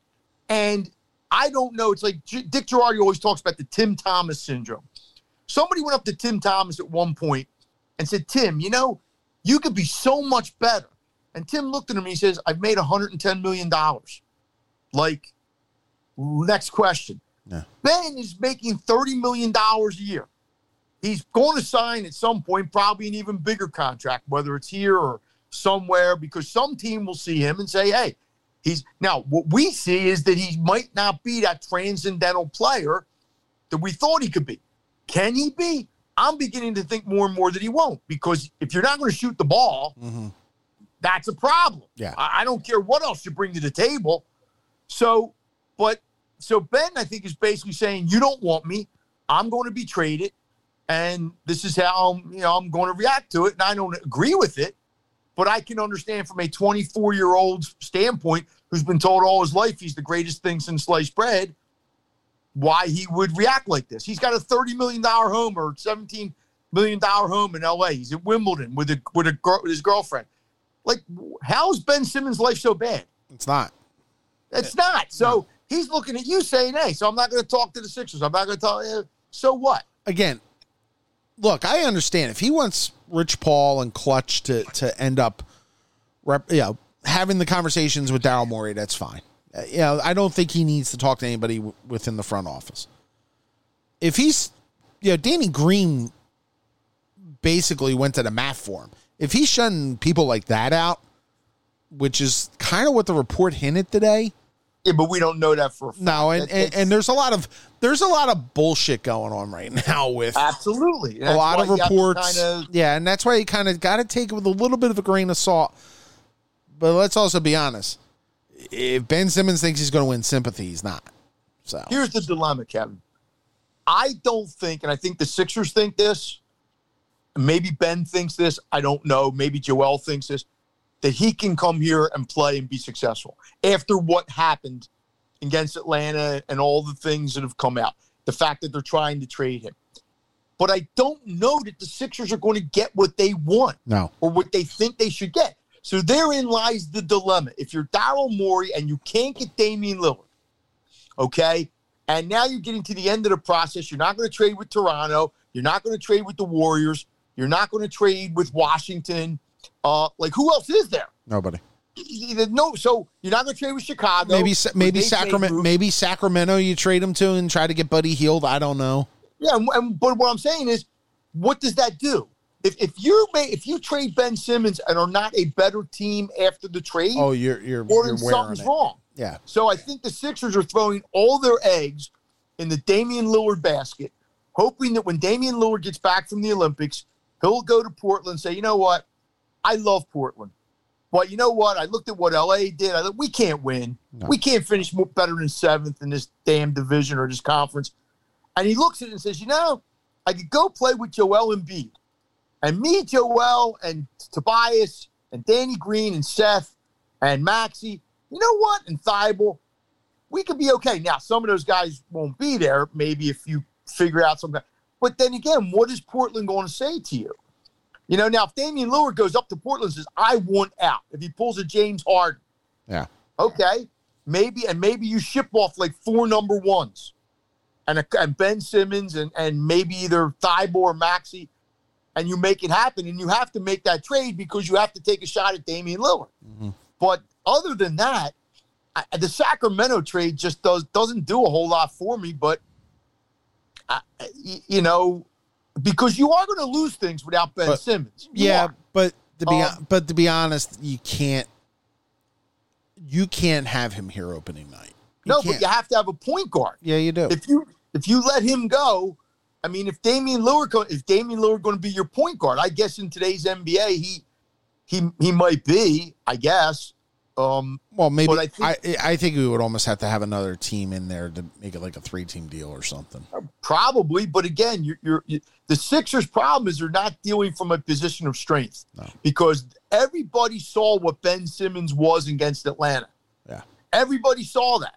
And I don't know. It's like Dick Girardi always talks about the Tim Thomas syndrome. Somebody went up to Tim Thomas at one point and said, Tim, you know, you could be so much better. And Tim looked at him and he says, I've made $110 million. Like, next question. Yeah. Ben is making $30 million a year. He's going to sign at some point, probably an even bigger contract, whether it's here or somewhere, because some team will see him and say, hey, he's now what we see is that he might not be that transcendental player that we thought he could be. Can he be? I'm beginning to think more and more that he won't, because if you're not going to shoot the ball, hmm that's a problem. Yeah. I, I don't care what else you bring to the table. So, but so Ben, I think, is basically saying, you don't want me. I'm going to be traded. And this is how I'm, you know, I'm going to react to it. And I don't agree with it, but I can understand from a 24 year old standpoint who's been told all his life he's the greatest thing since sliced bread, why he would react like this. He's got a $30 million home or $17 million home in LA. He's at Wimbledon with a with a girl with his girlfriend. Like, how is Ben Simmons' life so bad? It's not. It's not. So he's looking at you saying, "Hey, so I'm not going to talk to the Sixers. I'm not going to talk." eh, So what? Again, look, I understand if he wants Rich Paul and Klutch to to end up, rep, you know, having the conversations with Daryl Morey. That's fine. Uh, you know, I don't think he needs to talk to anybody w- within the front office. If he's, you know, Danny Green basically went to the mat for him. If he's shutting people like that out, which is kind of what the report hinted today. Yeah, but we don't know that for a fact. No, and, That- and, and there's a lot of there's a lot of bullshit going on right [LAUGHS] now with absolutely a lot of reports. Kind yeah, and that's why you kind of got to take it with a little bit of a grain of salt. But let's also be honest. If Ben Simmons thinks he's going to win sympathy, he's not. So Here's the dilemma, Kevin. I don't think, and I think the Sixers think this. Maybe Ben thinks this. I don't know. Maybe Joel thinks this. That he can come here and play and be successful after what happened against Atlanta and all the things that have come out. The fact that they're trying to trade him. But I don't know that the Sixers are going to get what they want no, or what they think they should get. So therein lies the dilemma. If you're Daryl Morey and you can't get Damian Lillard, okay, and now you're getting to the end of the process, you're not going to trade with Toronto, you're not going to trade with the Warriors, you're not going to trade with Washington. Uh, like who else is there? nobody. no. So you're not going to trade with Chicago. maybe maybe Sacramento maybe Sacramento you trade him to and try to get Buddy Hield. I don't know. Yeah, and, and- but what I'm saying is, what does that do? If if you may, if you trade Ben Simmons and are not a better team after the trade, Oh, you're you're you're something's it. wrong. Yeah. So I think the Sixers are throwing all their eggs in the Damian Lillard basket, hoping that when Damian Lillard gets back from the Olympics, he'll go to Portland and say, you know what, I love Portland. But you know what? I looked at what LA did. I thought we can't win. No. We can't finish better than seventh in this damn division or this conference. And he looks at it and says, you know, I could go play with Joel Embiid. And me, Joel, and Tobias, and Danny Green, and Seth, and Maxey, you know what? And Thybulle, we could be okay. Now, some of those guys won't be there, maybe if you figure out something. But then again, what is Portland going to say to you? You know, now if Damian Lillard goes up to Portland and says, I want out, if he pulls a James Harden, Yeah. okay, maybe, and maybe you ship off like four number ones and, a, and Ben Simmons and, and maybe either Thybulle or Maxey, and you make it happen. And you have to make that trade because you have to take a shot at Damian Lillard. Mhm. But other than that, I, the Sacramento trade just does doesn't do a whole lot for me. But I, you know, because you are going to lose things without Ben But- Simmons. You Yeah, are. but to be Um, but to be honest, you can't you can't have him here opening night. You no, can't. but you have to have a point guard. yeah, you do. If you if you let him go, I mean, if Damian Lillard if Damian Lillard going to be your point guard, I guess in today's NBA he he he might be. I guess. Um, well, maybe but I I think- I, think we would almost have to have another team in there to make it like a three team deal or something. Probably, but again, you're, you're, you the Sixers' problem is they're not dealing from a position of strength No. because everybody saw what Ben Simmons was against Atlanta. Yeah. everybody saw that,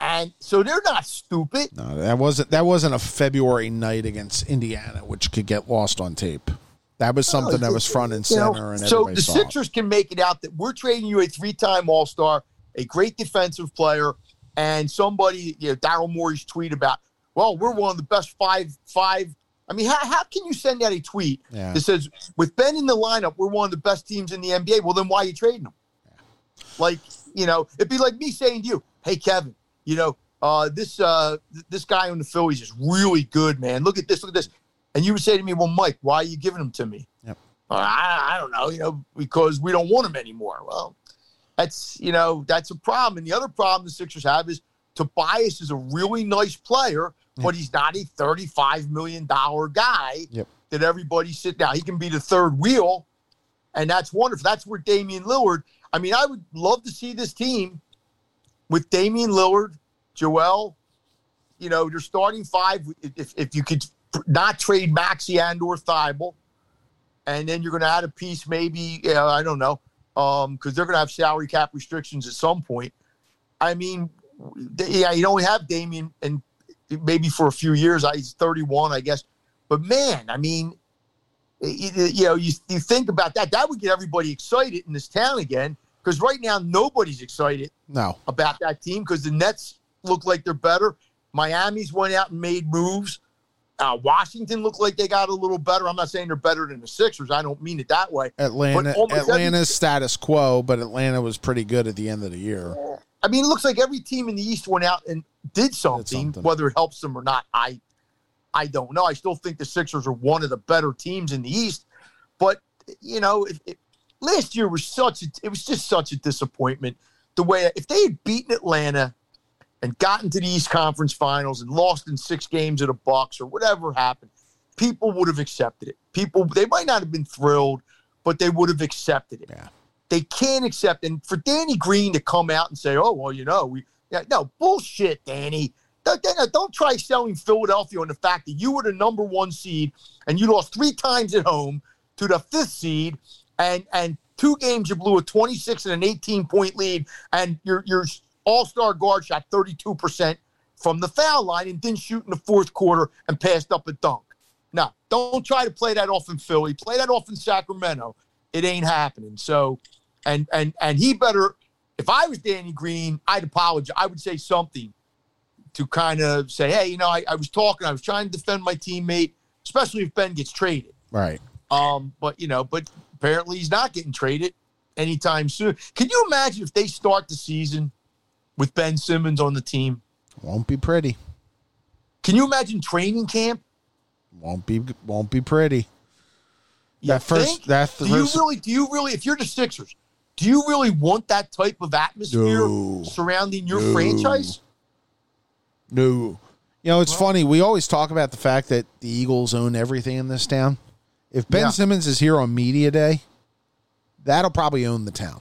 and so they're not stupid. No, that wasn't that wasn't a February night against Indiana, which could get lost on tape. That was something that was front and You know, center, and so the Sixers can make it out that we're trading you a three-time All-Star, a great defensive player, and somebody, you know, Daryl Morey's tweet about, well, we're one of the best five five. I mean, how, how can you send out a tweet. Yeah, that says with Ben in the lineup, we're one of the best teams in the NBA. Well, then why are you trading him? Like, you know, it'd be like me saying to you, "Hey, Kevin, you know, uh, this uh, th- this guy on the Phillies is really good, man. Look at this, look at this." And you would say to me, "Well, Mike, why are you giving him to me?" Yep. "Uh, I, I don't know, you know, because we don't want him anymore. Well, that's you know that's a problem. And the other problem the Sixers have is Tobias is a really nice player, but he's not a thirty-five million dollar guy Yep. that everybody sit down. He can be the third wheel, and that's wonderful. That's where Damian Lillard. I mean, I would love to see this team with Damian Lillard, Joel. You know, they're starting five. If if you could not trade Maxey and or Thybulle, and then you're going to add a piece, maybe uh, I don't know, because they're going to have salary cap restrictions at some point. I mean, yeah, you only have Damian, and maybe for a few years. I- He's 31, I guess. But man, I mean, you, you know, you, you think about that. That would get everybody excited in this town again. Because right now, nobody's excited no, about that team because the Nets look like they're better. Miami's went out and made moves. Uh, Washington looked like they got a little better. I'm not saying they're better than the Sixers. I don't mean it that way. Atlanta. almost every- Atlanta's status quo, but Atlanta was pretty good at the end of the year. I mean, it looks like every team in the East went out and did something. something. Whether it helps them or not, I, I don't know. I still think the Sixers are one of the better teams in the East. But you know, if, if, last year was such a, it was just such a disappointment. The way if they had beaten Atlanta and gotten to the East Conference Finals and lost in six games at a Bucks or whatever happened, people would have accepted it. People they might not have been thrilled, but they would have accepted it. Yeah. They can't accept and for Danny Green to come out and say, "Oh well, you know, we yeah, no bullshit, Danny." Don't, don't- try selling Philadelphia on the fact that you were the number one seed and you lost three times at home to the fifth seed, and and two games you blew a 26 and an 18 point lead, and your your all star guard shot 32 percent from the foul line and didn't shoot in the fourth quarter and passed up a dunk. Now, don't try to play that off in Philly. Play that off in Sacramento. It ain't happening. So, and and and he better. If I was Danny Green, I'd apologize. I would say something to kind of say, hey, you know, I, I was talking, I was trying to defend my teammate, especially if Ben gets traded. Right. Um, but you know, but apparently he's not getting traded, anytime soon. Can you imagine if they start the season with Ben Simmons on the team? Won't be pretty. Can you imagine training camp? Won't be won't be pretty. You That first- think? that do first- you really? Do you really? If you're the Sixers, do you really want that type of atmosphere No. surrounding your No. franchise? No. You know, it's funny. We always talk about the fact that the Eagles own everything in this town. If Ben Yeah. Simmons is here on media day, that'll probably own the town.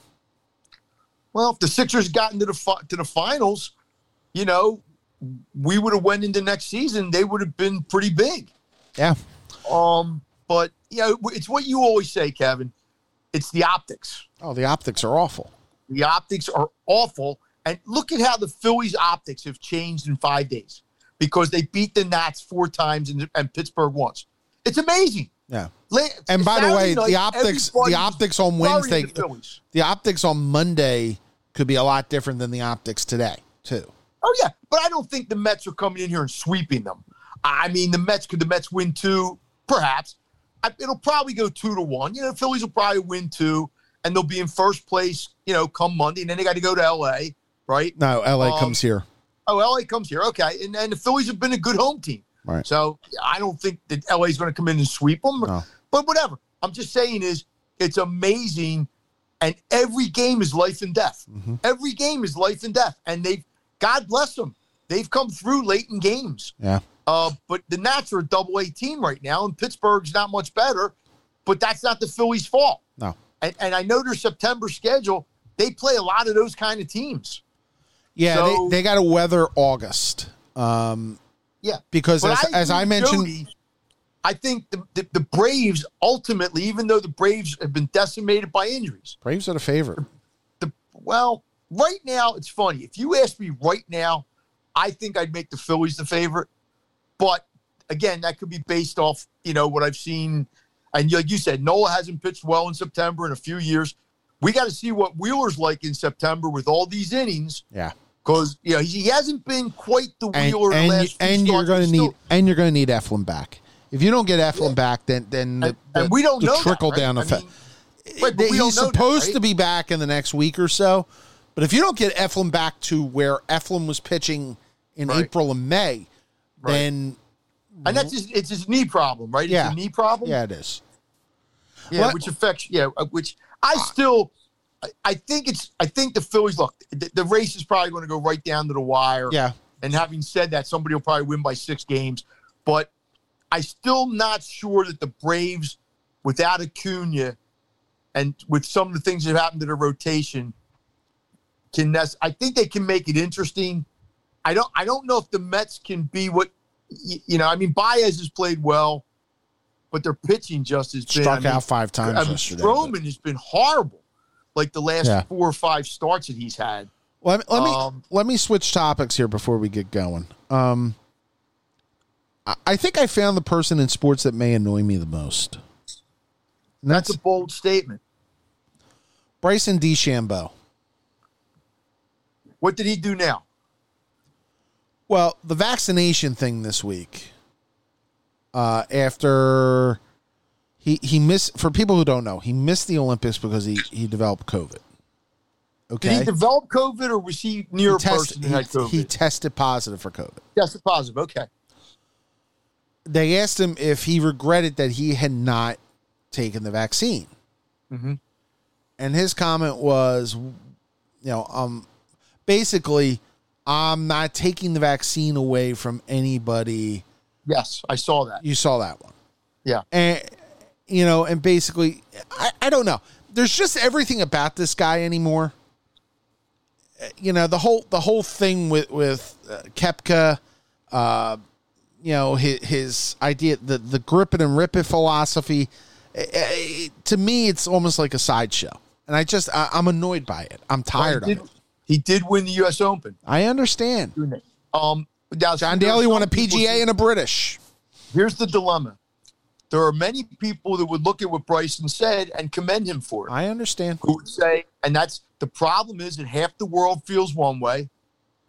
Well, if the Sixers got into the fi- to the finals, you know, we would have went into next season. They would have been pretty big. Yeah. Um, but you know, it's what you always say, Kevin. It's the optics. Oh, the optics are awful. The optics are awful. And look at how the Phillies' optics have changed in five days because they beat the Nats four times and, and Pittsburgh once. It's amazing. Yeah. And by the way, night, the optics the optics on Wednesday the the optics on Monday could be a lot different than the optics today, too. Oh yeah, but I don't think the Mets are coming in here and sweeping them. I mean, the Mets could the Mets win two, perhaps. It'll probably go two to one. You know, the Phillies will probably win two, and they'll be in first place. You know, come Monday, and then they got to go to L.A. Right? No, LA Um, comes here. Oh, L.A. comes here. Okay, and and the Phillies have been a good home team. Right. So I don't think that LA is going to come in and sweep them. No. But whatever. I'm just saying is it's amazing, and every game is life and death. Mhm. Every game is life and death, and they've God bless them. They've come through late in games. Yeah. Uh, but the Nats are a double A team right now, and Pittsburgh's not much better. But that's not the Phillies' fault. No. And, and I know their September schedule. They play a lot of those kind of teams. Yeah, So- they, they got to weather August. Um, Yeah. because But as, I as I mentioned, Jody. I think the, the, the Braves ultimately, even though the Braves have been decimated by injuries, Braves are the favorite. the well, right now it's funny. If you ask me right now, I think I'd make the Phillies the favorite. But again, that could be based off you know what I've seen. And like you said, Nola hasn't pitched well in September in a few years. We got to see what Wheeler's like in September with all these innings Yeah, because you know he hasn't been quite the and Wheeler the and, last and you're going to need still- and you're going to need Eflin back. If you don't get Eflin Yeah. back, then then the, and, and we don't the know that, trickle right? down I effect. mean, but He's don't that, supposed right? to be back in the next week or so, but if you don't get Eflin back to where Eflin was pitching in Right. April and May, Right. then and that's his, it's his knee problem, right? Yeah. It's a knee problem. yeah, it is. yeah, What- which affects yeah, uh, which I still, I, I think it's I think the Phillies look the, the race is probably going to go right down to the wire. Yeah, And having said that, somebody will probably win by six games, but I still not sure that the Braves, without Acuna, and with some of the things that have happened to their rotation, can I think they can make it interesting. I don't I don't know if the Mets can be what you know. I mean, Baez has played well, but their pitching just has been. struck I mean, out five times I mean, yesterday. Stroman has been horrible, like the last Yeah. four or five starts that he's had. Let me let me, Um, let me switch topics here before we get going. Um, I, I think I found the person in sports that may annoy me the most. That's that's a bold statement. Bryson DeChambeau. What did he do now? Well, the vaccination thing this week, uh, after he he missed for people who don't know, he missed the Olympics because he he developed COVID. Okay, Did he develop COVID or was he near He a test- person he- COVID? he tested positive for COVID. tested positive. Okay. They asked him if he regretted that he had not taken the vaccine. Mm-hmm. and his comment was, you know, um, basically, I'm not taking the vaccine away from anybody. Yes, I saw that. You saw that one, Yeah. and you know, and basically, I, I don't know. There's just everything about this guy anymore. Uh, You know, the whole the whole thing with with uh, Koepka, uh, you know, his, his idea, the the grip it and rip it philosophy. eh, eh, to me, it's almost like a sideshow, and I just I, I'm annoyed by it. I'm tired he of it. He did win the U.S. Open. I understand. Um, now, John Daly won a PGA and a British. Here's the dilemma. There are many people that would look at what Bryson said and commend him for it. I understand. Who would say, and that's the problem is that half the world feels one way,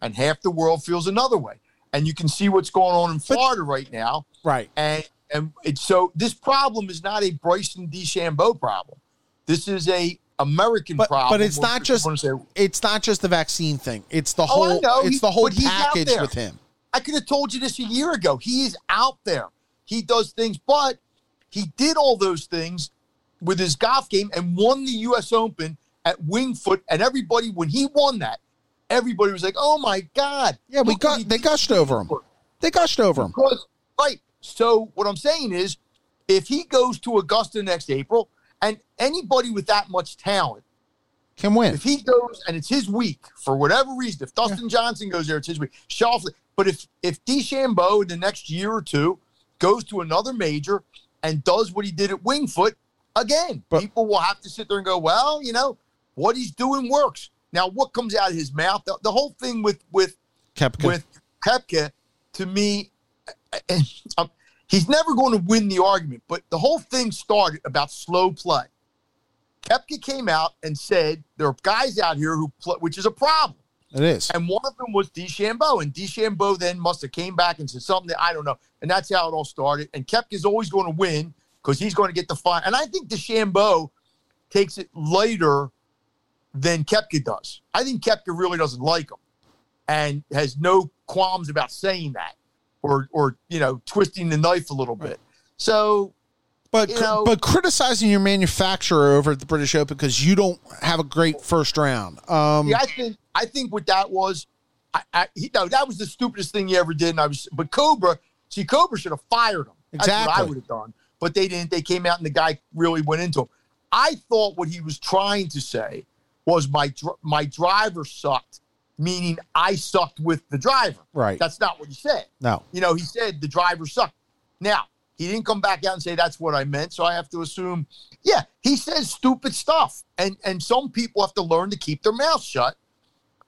and half the world feels another way. And you can see what's going on in Florida right now. Right. And and it's so this problem is not a Bryson DeChambeau problem. This is a American But problem. but it's not just say, it's not just the vaccine thing. It's the Oh, whole it's the whole package with him. I could have told you this a year ago. He is out there. He does things, but he did all those things with his golf game and won the U.S. Open at Wingfoot. And everybody, when he won that, everybody was like, "Oh my God!" Yeah, we got they gushed over him. Wingfoot." They gushed over him. Because right. So what I'm saying is, if he goes to Augusta next April, and anybody with that much talent Can win. if he goes and it's his week for whatever reason, if Dustin Johnson goes there, it's his week. Schauffele, but if if DeChambeau in the next year or two goes to another major and does what he did at Wingfoot again, But- people will have to sit there and go, well, you know, what he's doing works. Now, what comes out of his mouth? The, the whole thing with with Koepka. with Koepka, to me, and he's never going to win the argument. But the whole thing started about slow play. Koepka came out and said there are guys out here who play, which is a problem. it is. And one of them was DeChambeau, and DeChambeau then must have came back and said something that I don't know, and that's how it all started. And Koepka's always going to win because he's going to get the fine. And I think DeChambeau takes it later than Koepka does. I think Koepka really doesn't like him and has no qualms about saying that or or you know twisting the knife a little bit. So But you know- but criticizing your manufacturer over at the British Open because you don't have a great first round. Um, yeah, I think I think what that was, I, I he, no, that was the stupidest thing he ever did. And I was, but Cobra, see, Cobra should have fired him. That's what I would have done, but they didn't. They came out and the guy really went into him. I thought what he was trying to say was my my driver sucked, meaning I sucked with the driver. right. That's not what he said. no. You know, he said the driver sucked. Now, he didn't come back out and say that's what I meant. So I have to assume, yeah, he says stupid stuff. And and some people have to learn to keep their mouth shut.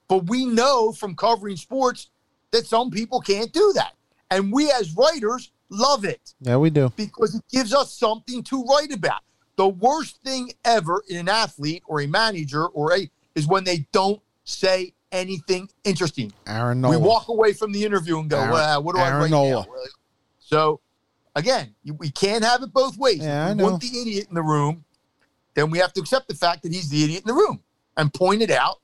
But we know from covering sports that some people can't do that. And we as writers love it Yeah, we do. because it gives us something to write about. The worst thing ever in an athlete or a manager or a is when they don't say anything interesting. Aaron Nola. We walk away from the interview and go, Aaron- well, what do I Aaron write Nola. now? So, again, we can't have it both ways. Yeah, I if we know. want the idiot in the room, then we have to accept the fact that he's the idiot in the room and point it out.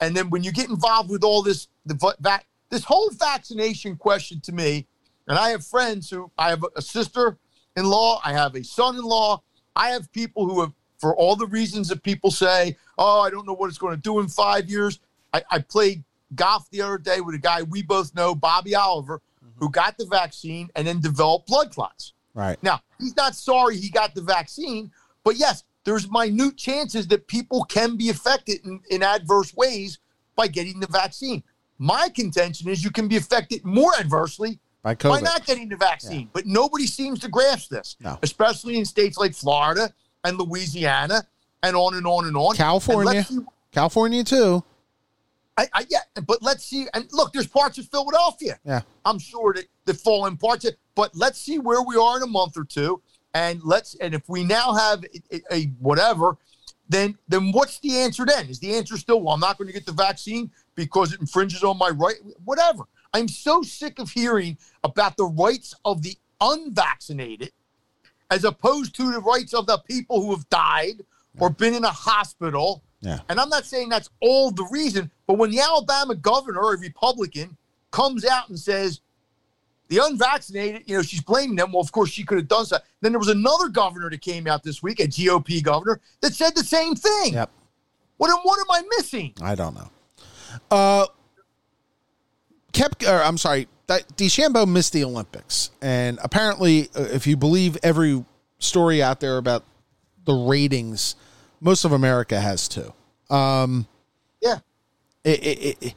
And then when you get involved with all this, the vac, this whole vaccination question to me, and I have friends who I have a sister-in-law, I have a son-in-law, I have people who have, for all the reasons that people say, oh, I don't know what it's going to do in five years. I, I played golf the other day with a guy we both know, Bobby Oliver, who mm-hmm. got the vaccine and then developed blood clots. Right. Now, he's not sorry he got the vaccine, but yes, there's minute chances that people can be affected in, in adverse ways by getting the vaccine. My contention is you can be affected more adversely By by not getting the vaccine. But nobody seems to grasp this, No. especially in states like Florida and Louisiana and on and on and on. California. see- California too. I, I, yeah, but let's see. And look, there's parts of Philadelphia. Yeah. I'm sure that that fall in parts. Of, but let's see where we are in a month or two, and let's. And if we now have a, a whatever, then then what's the answer? Then is the answer still? Well, I'm not going to get the vaccine because it infringes on my right. Whatever. I'm so sick of hearing about the rights of the unvaccinated, as opposed to the rights of the people who have died or been in a hospital. Yeah. And I'm not saying that's all the reason, but when the Alabama governor, a Republican, comes out and says the unvaccinated, you know, she's blaming them. Well, of course, she could have done so. Then there was another governor that came out this week, a GOP governor, that said the same thing. Yep. What, am- what am I missing? I don't know. Uh, kept. Or, I'm sorry. DeChambeau missed the Olympics, and apparently, uh, if you believe every story out there about the ratings, most of America has too. Um, Yeah. it, it, it,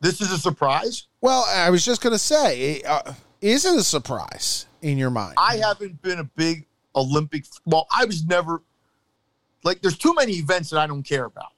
This is a surprise. well, I was just gonna say, uh, is it a surprise in your mind? I haven't been a big Olympic. Well, I was never like. There's too many events that I don't care about,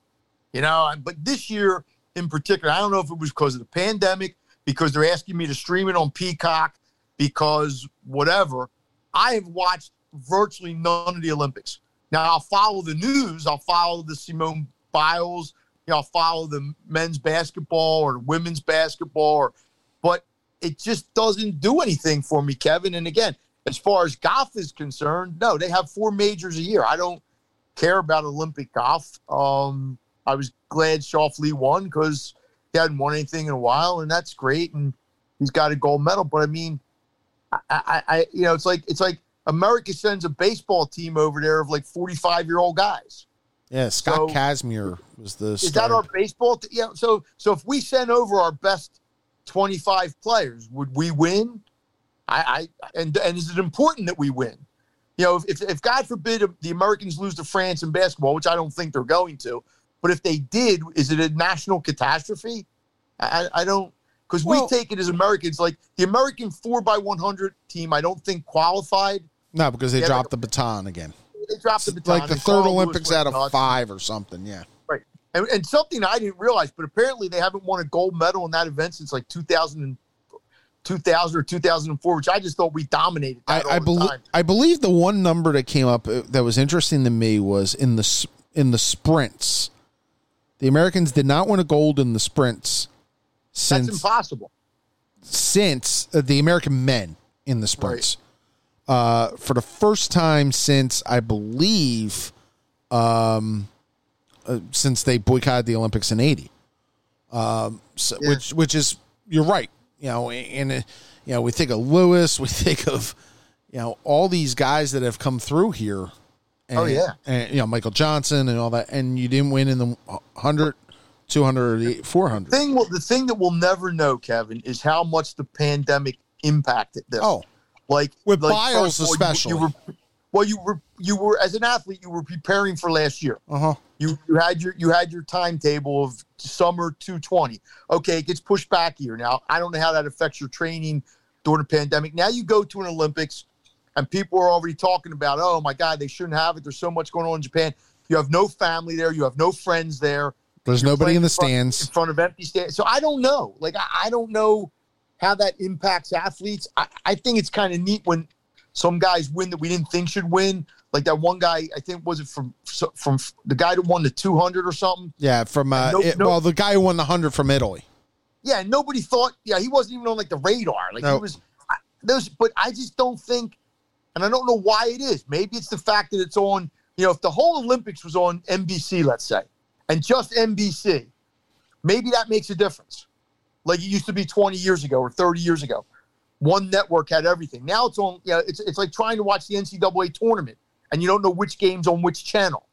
you know. But this year in particular, I don't know if it was because of the pandemic, because they're asking me to stream it on Peacock, because whatever. I have watched virtually none of the Olympics. Now I'll follow the news. I'll follow the Simone Biles. You know, I'll follow the men's basketball or women's basketball, or, but it just doesn't do anything for me, Kevin. And again, as far as golf is concerned, no, they have four majors a year. I don't, care about Olympic golf. Um, I was glad Schauffele won because he hadn't won anything in a while, and that's great. And he's got a gold medal. But I mean, I, I, I you know, it's like it's like America sends a baseball team over there of like forty-five year old guys. Yeah, Scott So- Kazmir was the Is that our baseball? T- yeah. So so if we send over our best twenty-five players, would we win? I, I and and is it important that we win? You know, if, if God forbid um, the Americans lose to France in basketball, which I don't think they're going to, but if they did, is it a national catastrophe? I, I don't because Well- we take it as Americans like the American four by one hundred team. I don't think qualified. No, because they dropped the baton again. They dropped the baton. like the third Olympics out of five or something. Yeah. And, and something I didn't realize, but apparently they haven't won a gold medal in that event since like 2000, and, 2000 or 2004, which I just thought we dominated. I, I believe. I believe the one number that came up uh, that was interesting to me was in the in the sprints. The Americans did not win a gold in the sprints That's since impossible. since uh, the American men in the sprints. Uh, for the first time since I believe, um, uh, since they boycotted the Olympics in '80, um, so, Yeah. which which is you're right. You know, and uh, you know we think of Lewis, [LAUGHS] we think of you know all these guys that have come through here. And, Oh, yeah. and you know Michael Johnson and all that, and you didn't win in the 100, 200, or 400. Thing, the thing that we'll never know, Kevin, is how much the pandemic impacted this. Oh, like With like, Biles all, you- especially. You, were, well, you were you were as an athlete, you were preparing for last year. uh huh. You you had your you had your timetable of summer 220. Okay, it gets pushed back here. Now I don't know how that affects your training during the pandemic. Now you go to an Olympics, and people are already talking about, oh my God, they shouldn't have it. There's so much going on in Japan. You have no family there. You have no friends there. There's You're nobody in the front- in stands. front of empty stands. So I don't know. Like I, I don't know how that impacts athletes. I, I think it's kind of neat when some guys win that we didn't think should win. Like that one guy, I think was it from from the guy that won the 200 or something. Yeah, from uh, No- it- no- well, the guy who won the hundred from Italy. Yeah, nobody thought. Yeah, he wasn't even on like the radar. Like No. he was. I, those, but I just don't think, and I don't know why it is. Maybe it's the fact that it's on. You know, if the whole Olympics was on NBC, let's say, and just NBC, maybe that makes a difference. Like it used to be 20 years ago or 30 years ago. One network had everything. Now it's on. Yeah, it's it's like trying to watch the NCAA tournament and you don't know which games on which channel.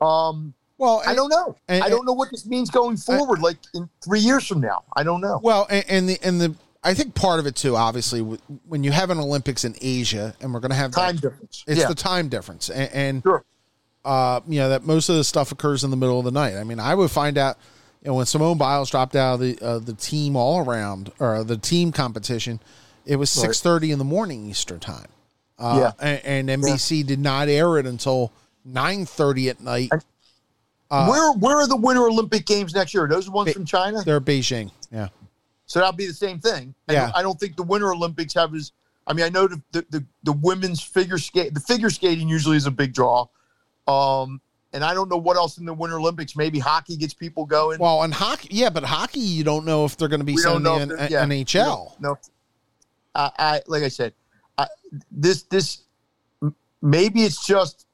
Um, Well, I don't know. and- I don't know what this means going forward. like in three years from now, I don't know. Well, and, and the and the I think part of it too, obviously, when you have an Olympics in Asia, and we're going to have that- Time difference. it's yeah, the time difference, and, and sure. uh, you know that most of the stuff occurs in the middle of the night. I mean, I would find out, you know, when Simone Biles dropped out of the uh, the team all around or the team competition, it was six thirty in the morning Eastern time. Uh, Yeah. and, and NBC did not air it until nine thirty at night. Uh, where where are the Winter Olympic Games next year? Are those the ones Ba- from China? They're Beijing. Yeah. So that'll be the same thing. And Yeah. I don't think the Winter Olympics have as. I mean, I know the the, the, the women's figure skate, the figure skating usually is a big draw. Um, and I don't know what else in the Winter Olympics. Maybe hockey gets people going. Well, and hockey, yeah, but hockey, you don't know if they're going to be sending in yeah, NHL. No, I, I like I said, I, this this maybe it's just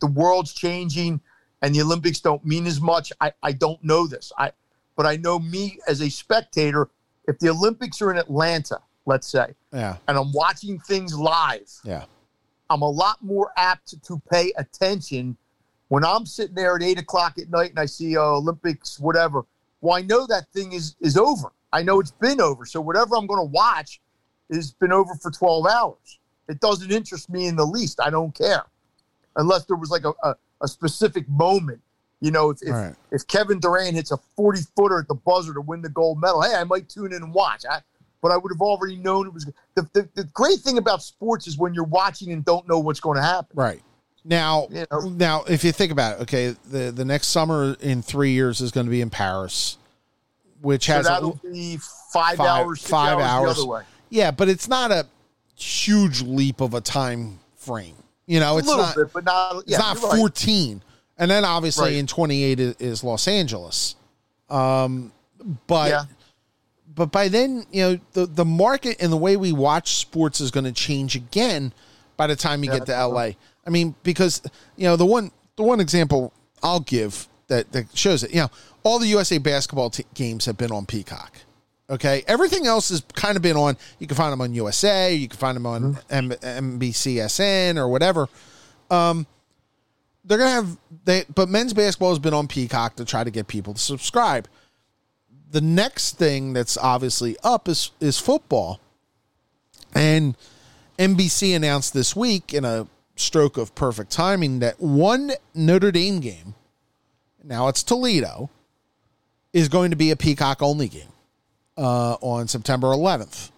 the world's changing and the Olympics don't mean as much. I I don't know this. I but I know me as a spectator. If the Olympics are in Atlanta, let's say, Yeah, and I'm watching things live, yeah, I'm a lot more apt to pay attention when I'm sitting there at eight o'clock at night and I see uh, Olympics, whatever. Well, I know that thing is is over. I know it's been over. So whatever I'm going to watch has been over for 12 hours. It doesn't interest me in the least. I don't care, unless there was like a, a, a specific moment. You know, if if, Right. if Kevin Durant hits a 40 footer at the buzzer to win the gold medal, hey, I might tune in and watch. I, but I would have already known it was. The, the, the great thing about sports is when you're watching and don't know what's going to happen. right. Now, You know? now, if you think about it, okay, the the next summer in three years is going to be in Paris, which So has that'll be five, Five- hours, five hours, hours. the other way. yeah, but it's not a huge leap of a time frame. You know, it's not bit, but not. yeah, it's not you're right. 14 and then obviously Right. in 28 is, is los angeles um but Yeah. but by then you know the the market and the way we watch sports is going to change again by the time you Yeah, get to la i mean because you know the one the one example I'll give that, that shows it, you know, all the USA basketball t- games have been on Peacock. Okay, everything else has kind of been on. You can find them on USA. You can find them on M- NBCSN or whatever. Um, they're gonna have they, but men's basketball has been on Peacock to try to get people to subscribe. The next thing that's obviously up is is football, and NBC announced this week in a stroke of perfect timing that one Notre Dame game, now it's Toledo, is going to be a Peacock only game uh, on September 11th.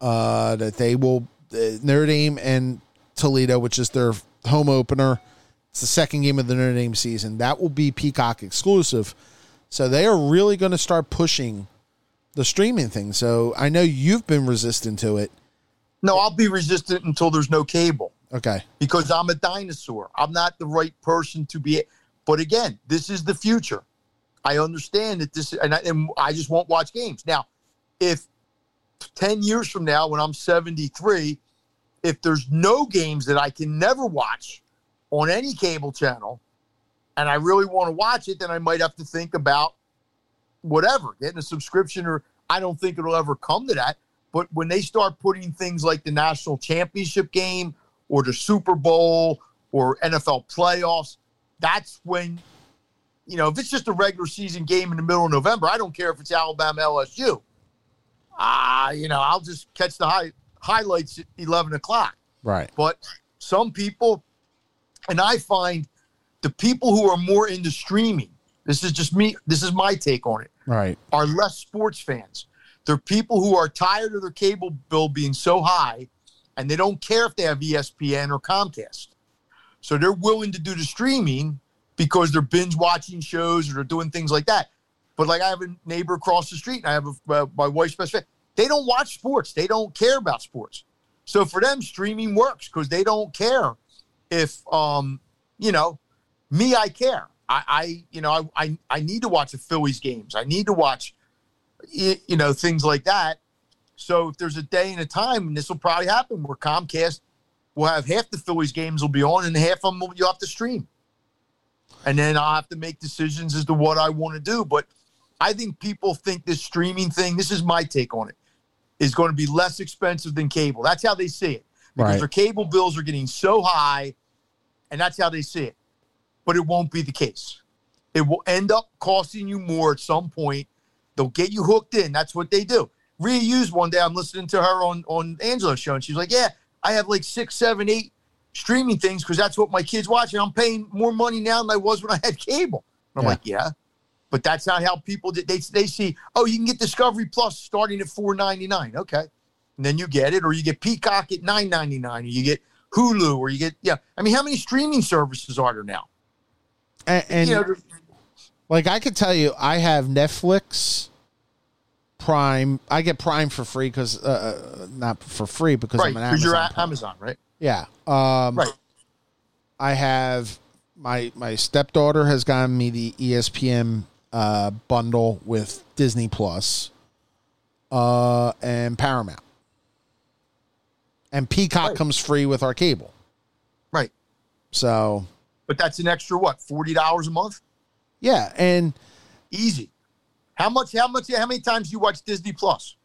Uh, that they will uh, Notre Dame and Toledo, which is their home opener. It's the second game of the Notre Dame season. That will be Peacock exclusive. So they are really going to start pushing the streaming thing. So I know you've been resistant to it. No, I'll be resistant until there's no cable Okay. because I'm a dinosaur. I'm not the right person to be. But again, this is the future. I understand that this, and I, and I just won't watch games. Now, if 10 years from now, when I'm 73, if there's no games that I can never watch on any cable channel, and I really want to watch it, then I might have to think about whatever, getting a subscription, or I don't think it'll ever come to that. But when they start putting things like the national championship game or the Super Bowl or NFL playoffs, that's when, you know, if it's just a regular season game in the middle of November, I don't care if it's Alabama LSU. Ah, you know, I'll just catch the high, highlights at 11 o'clock. Right. But some people, and I find the people who are more into streaming, this is just me, this is my take on it, Right. are less sports fans. They're people who are tired of their cable bill being so high and they don't care if they have ESPN or Comcast. So they're willing to do the streaming because they're binge watching shows or they're doing things like that. But like I have a neighbor across the street and I have a, uh, my wife's best friend. They don't watch sports. They don't care about sports. So for them, streaming works because they don't care if, um, you know, me, I care. I, I you know, I, I, I need to watch the Phillies games. I need to watch, you know, things like that. So if there's a day and a time, and this will probably happen, where Comcast will have half the Phillies games will be on, and half of them will, you'll have to stream. And then I'll have to make decisions as to what I want to do. But I think people think this streaming thing, this is my take on it, is going to be less expensive than cable. That's how they see it. Because Right. their cable bills are getting so high, and that's how they see it. But it won't be the case. It will end up costing you more at some point. They'll get you hooked in. That's what they do. Rhea Hughes one day. I'm listening to her on on Angelo's show, and she's like, "Yeah, I have like six, seven, eight streaming things because that's what my kids watch, and I'm paying more money now than I was when I had cable." And I'm Yeah. like, "Yeah, but that's not how people did. They they see, oh, you can get Discovery Plus starting at four ninety nine. Okay, and then you get it, or you get Peacock at nine ninety nine, or you get Hulu, or you get yeah. I mean, how many streaming services are there now? And, and you know, like I could tell you, I have Netflix, Prime. I get Prime for free because uh, uh, not for free because right? I'm an Amazon. you're at Prime. Amazon, right? Yeah. Um, Right. I have my my stepdaughter has gotten me the ESPN uh, bundle with Disney Plus, uh, and Paramount, and Peacock Right. comes free with our cable. Right. So But that's an extra what? Forty dollars a month? yeah, and Easy. How much? How much? How many times do you watch Disney Plus?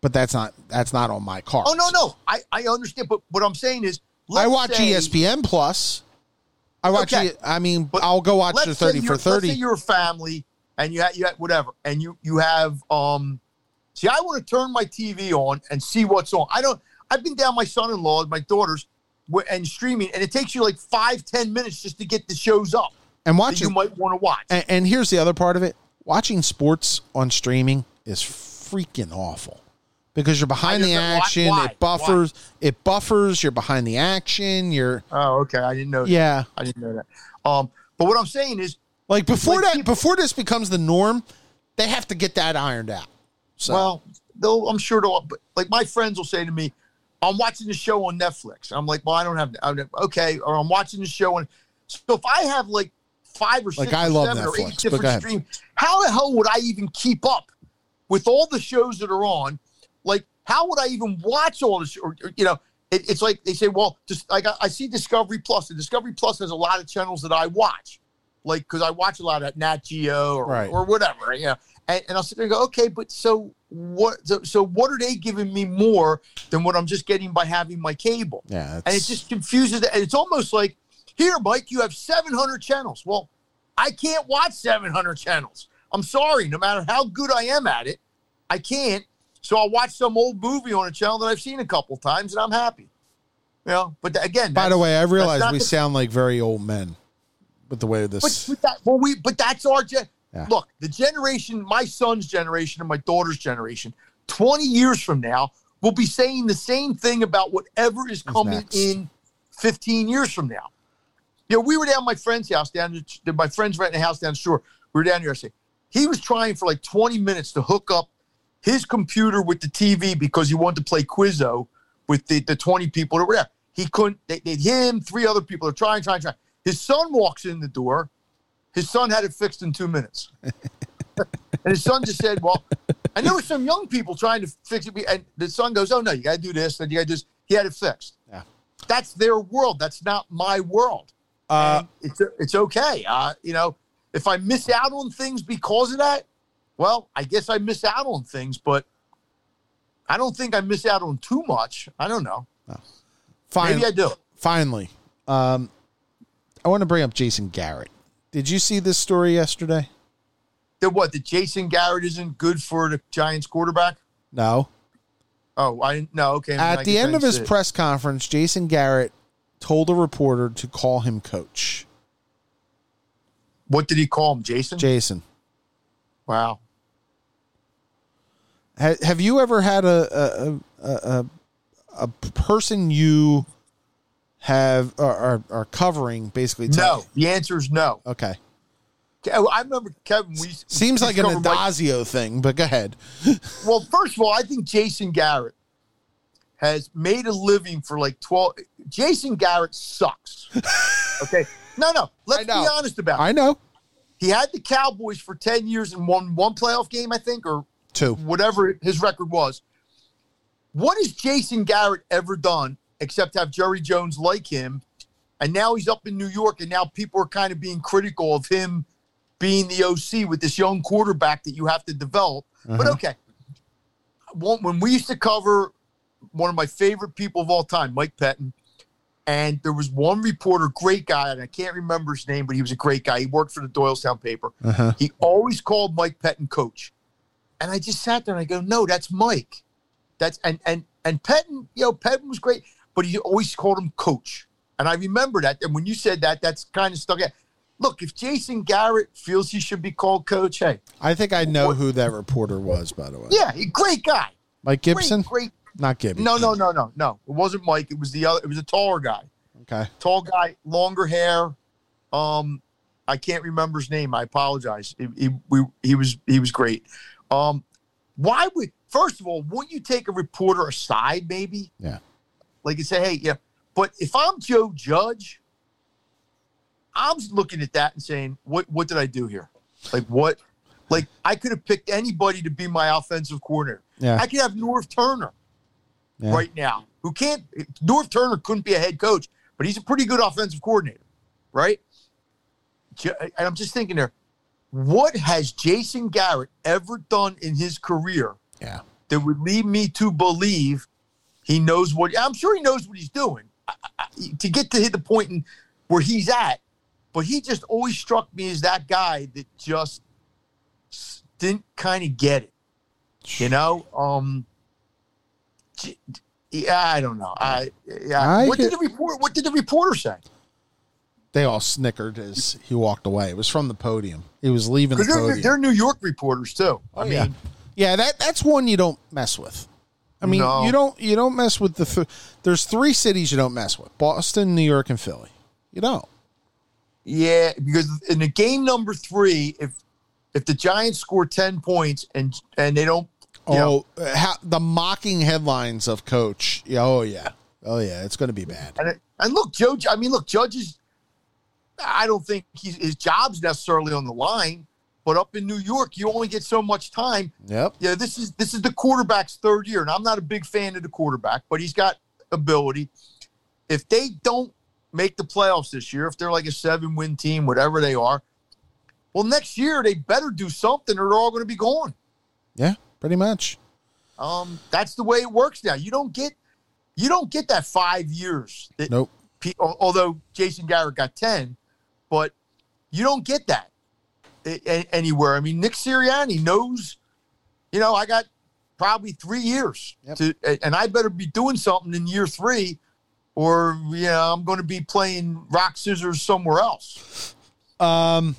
but that's not that's not on my card. Oh no, no. I I understand, but what I'm saying is, I watch say- ESPN Plus. I watch. Okay. E- I mean, But I'll go watch the thirty for Let's say thirty. you're a family and you have you have whatever, and you you have um. See, I want to turn my TV on and see what's on. I don't. I've been down my son-in-law, my daughters, and streaming, and it takes you like five, ten minutes just to get the shows up And that watching you might want to watch. And, and here's the other part of it: watching sports on streaming is freaking awful because you're behind the Why- why- action. why? It buffers. It buffers. You're behind the action. You're oh, okay. I didn't know. that. yeah. I didn't know that. Um, but what I'm saying is, Like before Like that, people- before this becomes the norm, they have to get that ironed out. So Well, they'll, I'm sure. But like my friends will say to me, "I'm watching the show on Netflix." I'm like, "Well, I don't have." I don't, okay, or I'm watching the show on. So if I have like five or six, Like, I or love seven or eight different streams, how the hell would I even keep up with all the shows that are on? Like, how would I even watch all the? Sh- or, or, you know, it, it's like they say, well, just like I, I see Discovery Plus. And Discovery Plus has a lot of channels that I watch, like because I watch a lot of Nat Geo or, Right. or whatever, you know. And, and I'll sit there and go, okay, but so what? So, so what are they giving me more than what I'm just getting by having my cable? Yeah, and it just confuses it. And it's almost like, here, Mike, you have 700 channels. Well, I can't watch 700 channels. I'm sorry. No matter how good I am at it, I can't. So I'll watch some old movie on a channel that I've seen a couple times, and I'm happy. You know, but again, By the way, I realize we the- sound like very old men with the way But, this. but that, well, we, but that's our gen. Yeah. Look, the generation, my son's generation and my daughter's generation, 20 years from now, will be saying the same thing about whatever is coming in 15 years from now. You know, we were down at my friend's house down. The, my friend's renting a house down the shore. We were down here. I say he was trying for like 20 minutes to hook up his computer with the TV because he wanted to play Quizzo with the, the 20 people that were there. He couldn't. They, they him, three other people are trying, trying, trying. His son walks in the door. His son had it fixed in two minutes. [LAUGHS] and his son just said, Well, I know some young people trying to fix it. And the son goes, Oh, no, you got to do this. And you got to do this. He had it fixed. Yeah. That's their world. That's not my world. Uh, it's, it's okay. Uh, you know, if I miss out on things because of that, well, I guess I miss out on things, but I don't think I miss out on too much. I don't know. fine, Maybe I do. finally, um, I want to bring up Jason Garrett. Did you see this story yesterday? That what? That Jason Garrett isn't good for the Giants quarterback? No. Oh, I know. Okay. then I At the end of his press conference, Jason Garrett told a reporter to call him coach. what did he call him? Jason. Jason, wow. ha- have you ever had a a, a, a, a person you have are, are, covering basically? No. The answer is no. Okay. Ke- oh, I remember Kevin. We Seems we like an Mike- thing, but go ahead. [LAUGHS] Well, first of all, I think Jason Garrett has made a living for like 12. Jason Garrett sucks. [LAUGHS] Okay. No, no. Let's be honest about it. I know. He had the Cowboys for 10 years and won one playoff game, I think, or Two. whatever his record was. What has Jason Garrett ever done except have Jerry Jones like him? And now he's up in New York, and now people are kind of being critical of him being the OC with this young quarterback that you have to develop. But Uh-huh. okay. When we used to cover one of my favorite people of all time, Mike Pettine, and there was one reporter, great guy, and I can't remember his name, but he was a great guy. He worked for the Doylestown paper. Uh-huh. He always called Mike Pettine coach. And I just sat there and I go, no, that's Mike. That's and and and Pettine, you know, Pettine was great, but he always called him coach. And I remember that. And when you said that, that's kind of stuck out. Look, if Jason Garrett feels he should be called coach, hey, I think I know who that reporter was, by the way. yeah, great guy. Mike Great, Gibson? great. Not Gibby. No, no, no, no, no. It wasn't Mike. It was the other. It was a taller guy. Okay. Tall guy, longer hair. Um, I can't remember his name. I apologize. He, he, we, he was he was great. Um, why would first of all, wouldn't you take a reporter aside, maybe? Yeah. Like you say, hey, yeah. But if I'm Joe Judge, I'm looking at that and saying, what what did I do here? Like what? Like I could have picked anybody to be my offensive coordinator. Yeah. I could have Norv Turner Yeah. right now, who can't. Norv Turner couldn't be a head coach, but he's a pretty good offensive coordinator, right? And I'm just thinking there, what has Jason Garrett ever done in his career Yeah. that would lead me to believe he knows what? I'm sure he knows what he's doing I, I, to get to hit the point in where he's at, but he just always struck me as that guy that just didn't kind of get it. You know, um, yeah, I don't know. I yeah. I what did the report? What did the reporter say? They all snickered as he walked away. It was from the podium. He was leaving the they're, podium. they're New York reporters too. I Oh, mean, yeah. yeah, that that's one you don't mess with. I mean, No. you don't you don't mess with the. Th- there's three cities you don't mess with: Boston, New York, and Philly. You don't. yeah, because in the game number three, if if the Giants score ten points and and they don't, Oh, how, the mocking headlines of Coach. Yeah, oh yeah, oh yeah, it's going to be bad. and it, and look, Joe. I mean, look, judges. I don't think he's, his job's necessarily on the line, but up in New York, you only get so much time. Yep. Yeah, this is this is the quarterback's third year, and I'm not a big fan of the quarterback, but he's got ability. If they don't make the playoffs this year, if they're like a seven win team, whatever they are, well, next year they better do something or they're all going to be gone. Yeah, pretty much. Um, that's the way it works now. You don't get you don't get that five years. That, Nope. pe- although Jason Garrett got 10, but you don't get that anywhere. I mean, Nick Sirianni knows, you know, I got probably three years Yep. to, and I better be doing something in year three, or you know, I'm going to be playing rock scissors somewhere else. Um,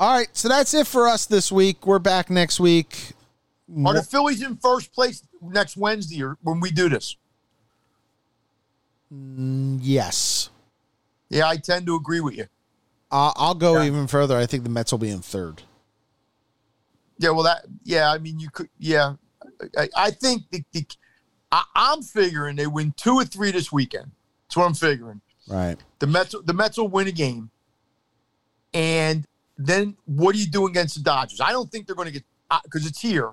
all right, so that's it for us this week. We're back next week. Are the Phillies in first place next Wednesday or when we do this? Yes. Yeah, I tend to agree with you. Uh, I'll go Yeah. even further. I think the Mets will be in third. Yeah, well, that yeah, I mean, you could yeah, I, I think the, the I, I'm figuring they win two or three this weekend. That's what I'm figuring. Right. The Mets the Mets will win a game, and then what do you do against the Dodgers? I don't think they're going to get because it's here.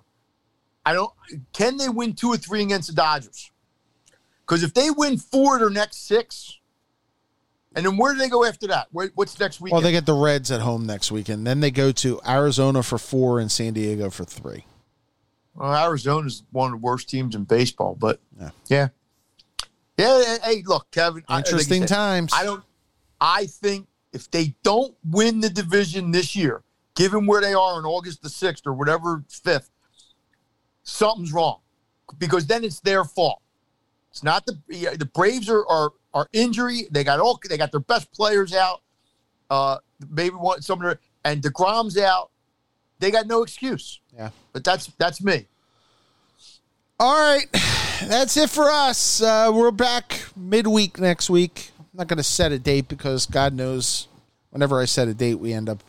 I don't. Can they win two or three against the Dodgers? Because if they win four of their next six, and then where do they go after that? Where, what's next weekend? Well, they get the Reds at home next weekend. Then they go to Arizona for four and San Diego for three. Well, Arizona's one of the worst teams in baseball, but Yeah. yeah, yeah. Hey, look, Kevin. I- like Interesting said, times. I don't. I think if they don't win the division this year, given where they are on August the sixth or whatever fifth, something's wrong, because then it's their fault. It's not the the Braves are are are injury. They got all they got their best players out. Uh, maybe one some of their and Degrom's out. They got no excuse. Yeah. But that's that's me. All right, that's it for us. Uh, we're back midweek next week. I'm not going to set a date because God knows, whenever I set a date, we end up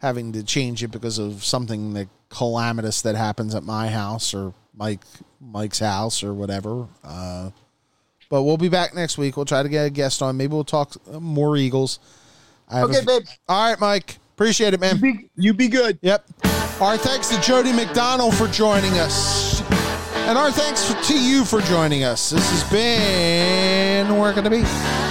having to change it because of something that calamitous that happens at my house or Mike Mike's house or whatever. Uh, but we'll be back next week. We'll try to get a guest on. Maybe we'll talk more Eagles. Have a Okay, babe. All right, Mike. Appreciate it, man. Be, you be good. Yep. Our thanks to Jody McDonald for joining us. And our thanks to you for joining us. This has been Working the Beat?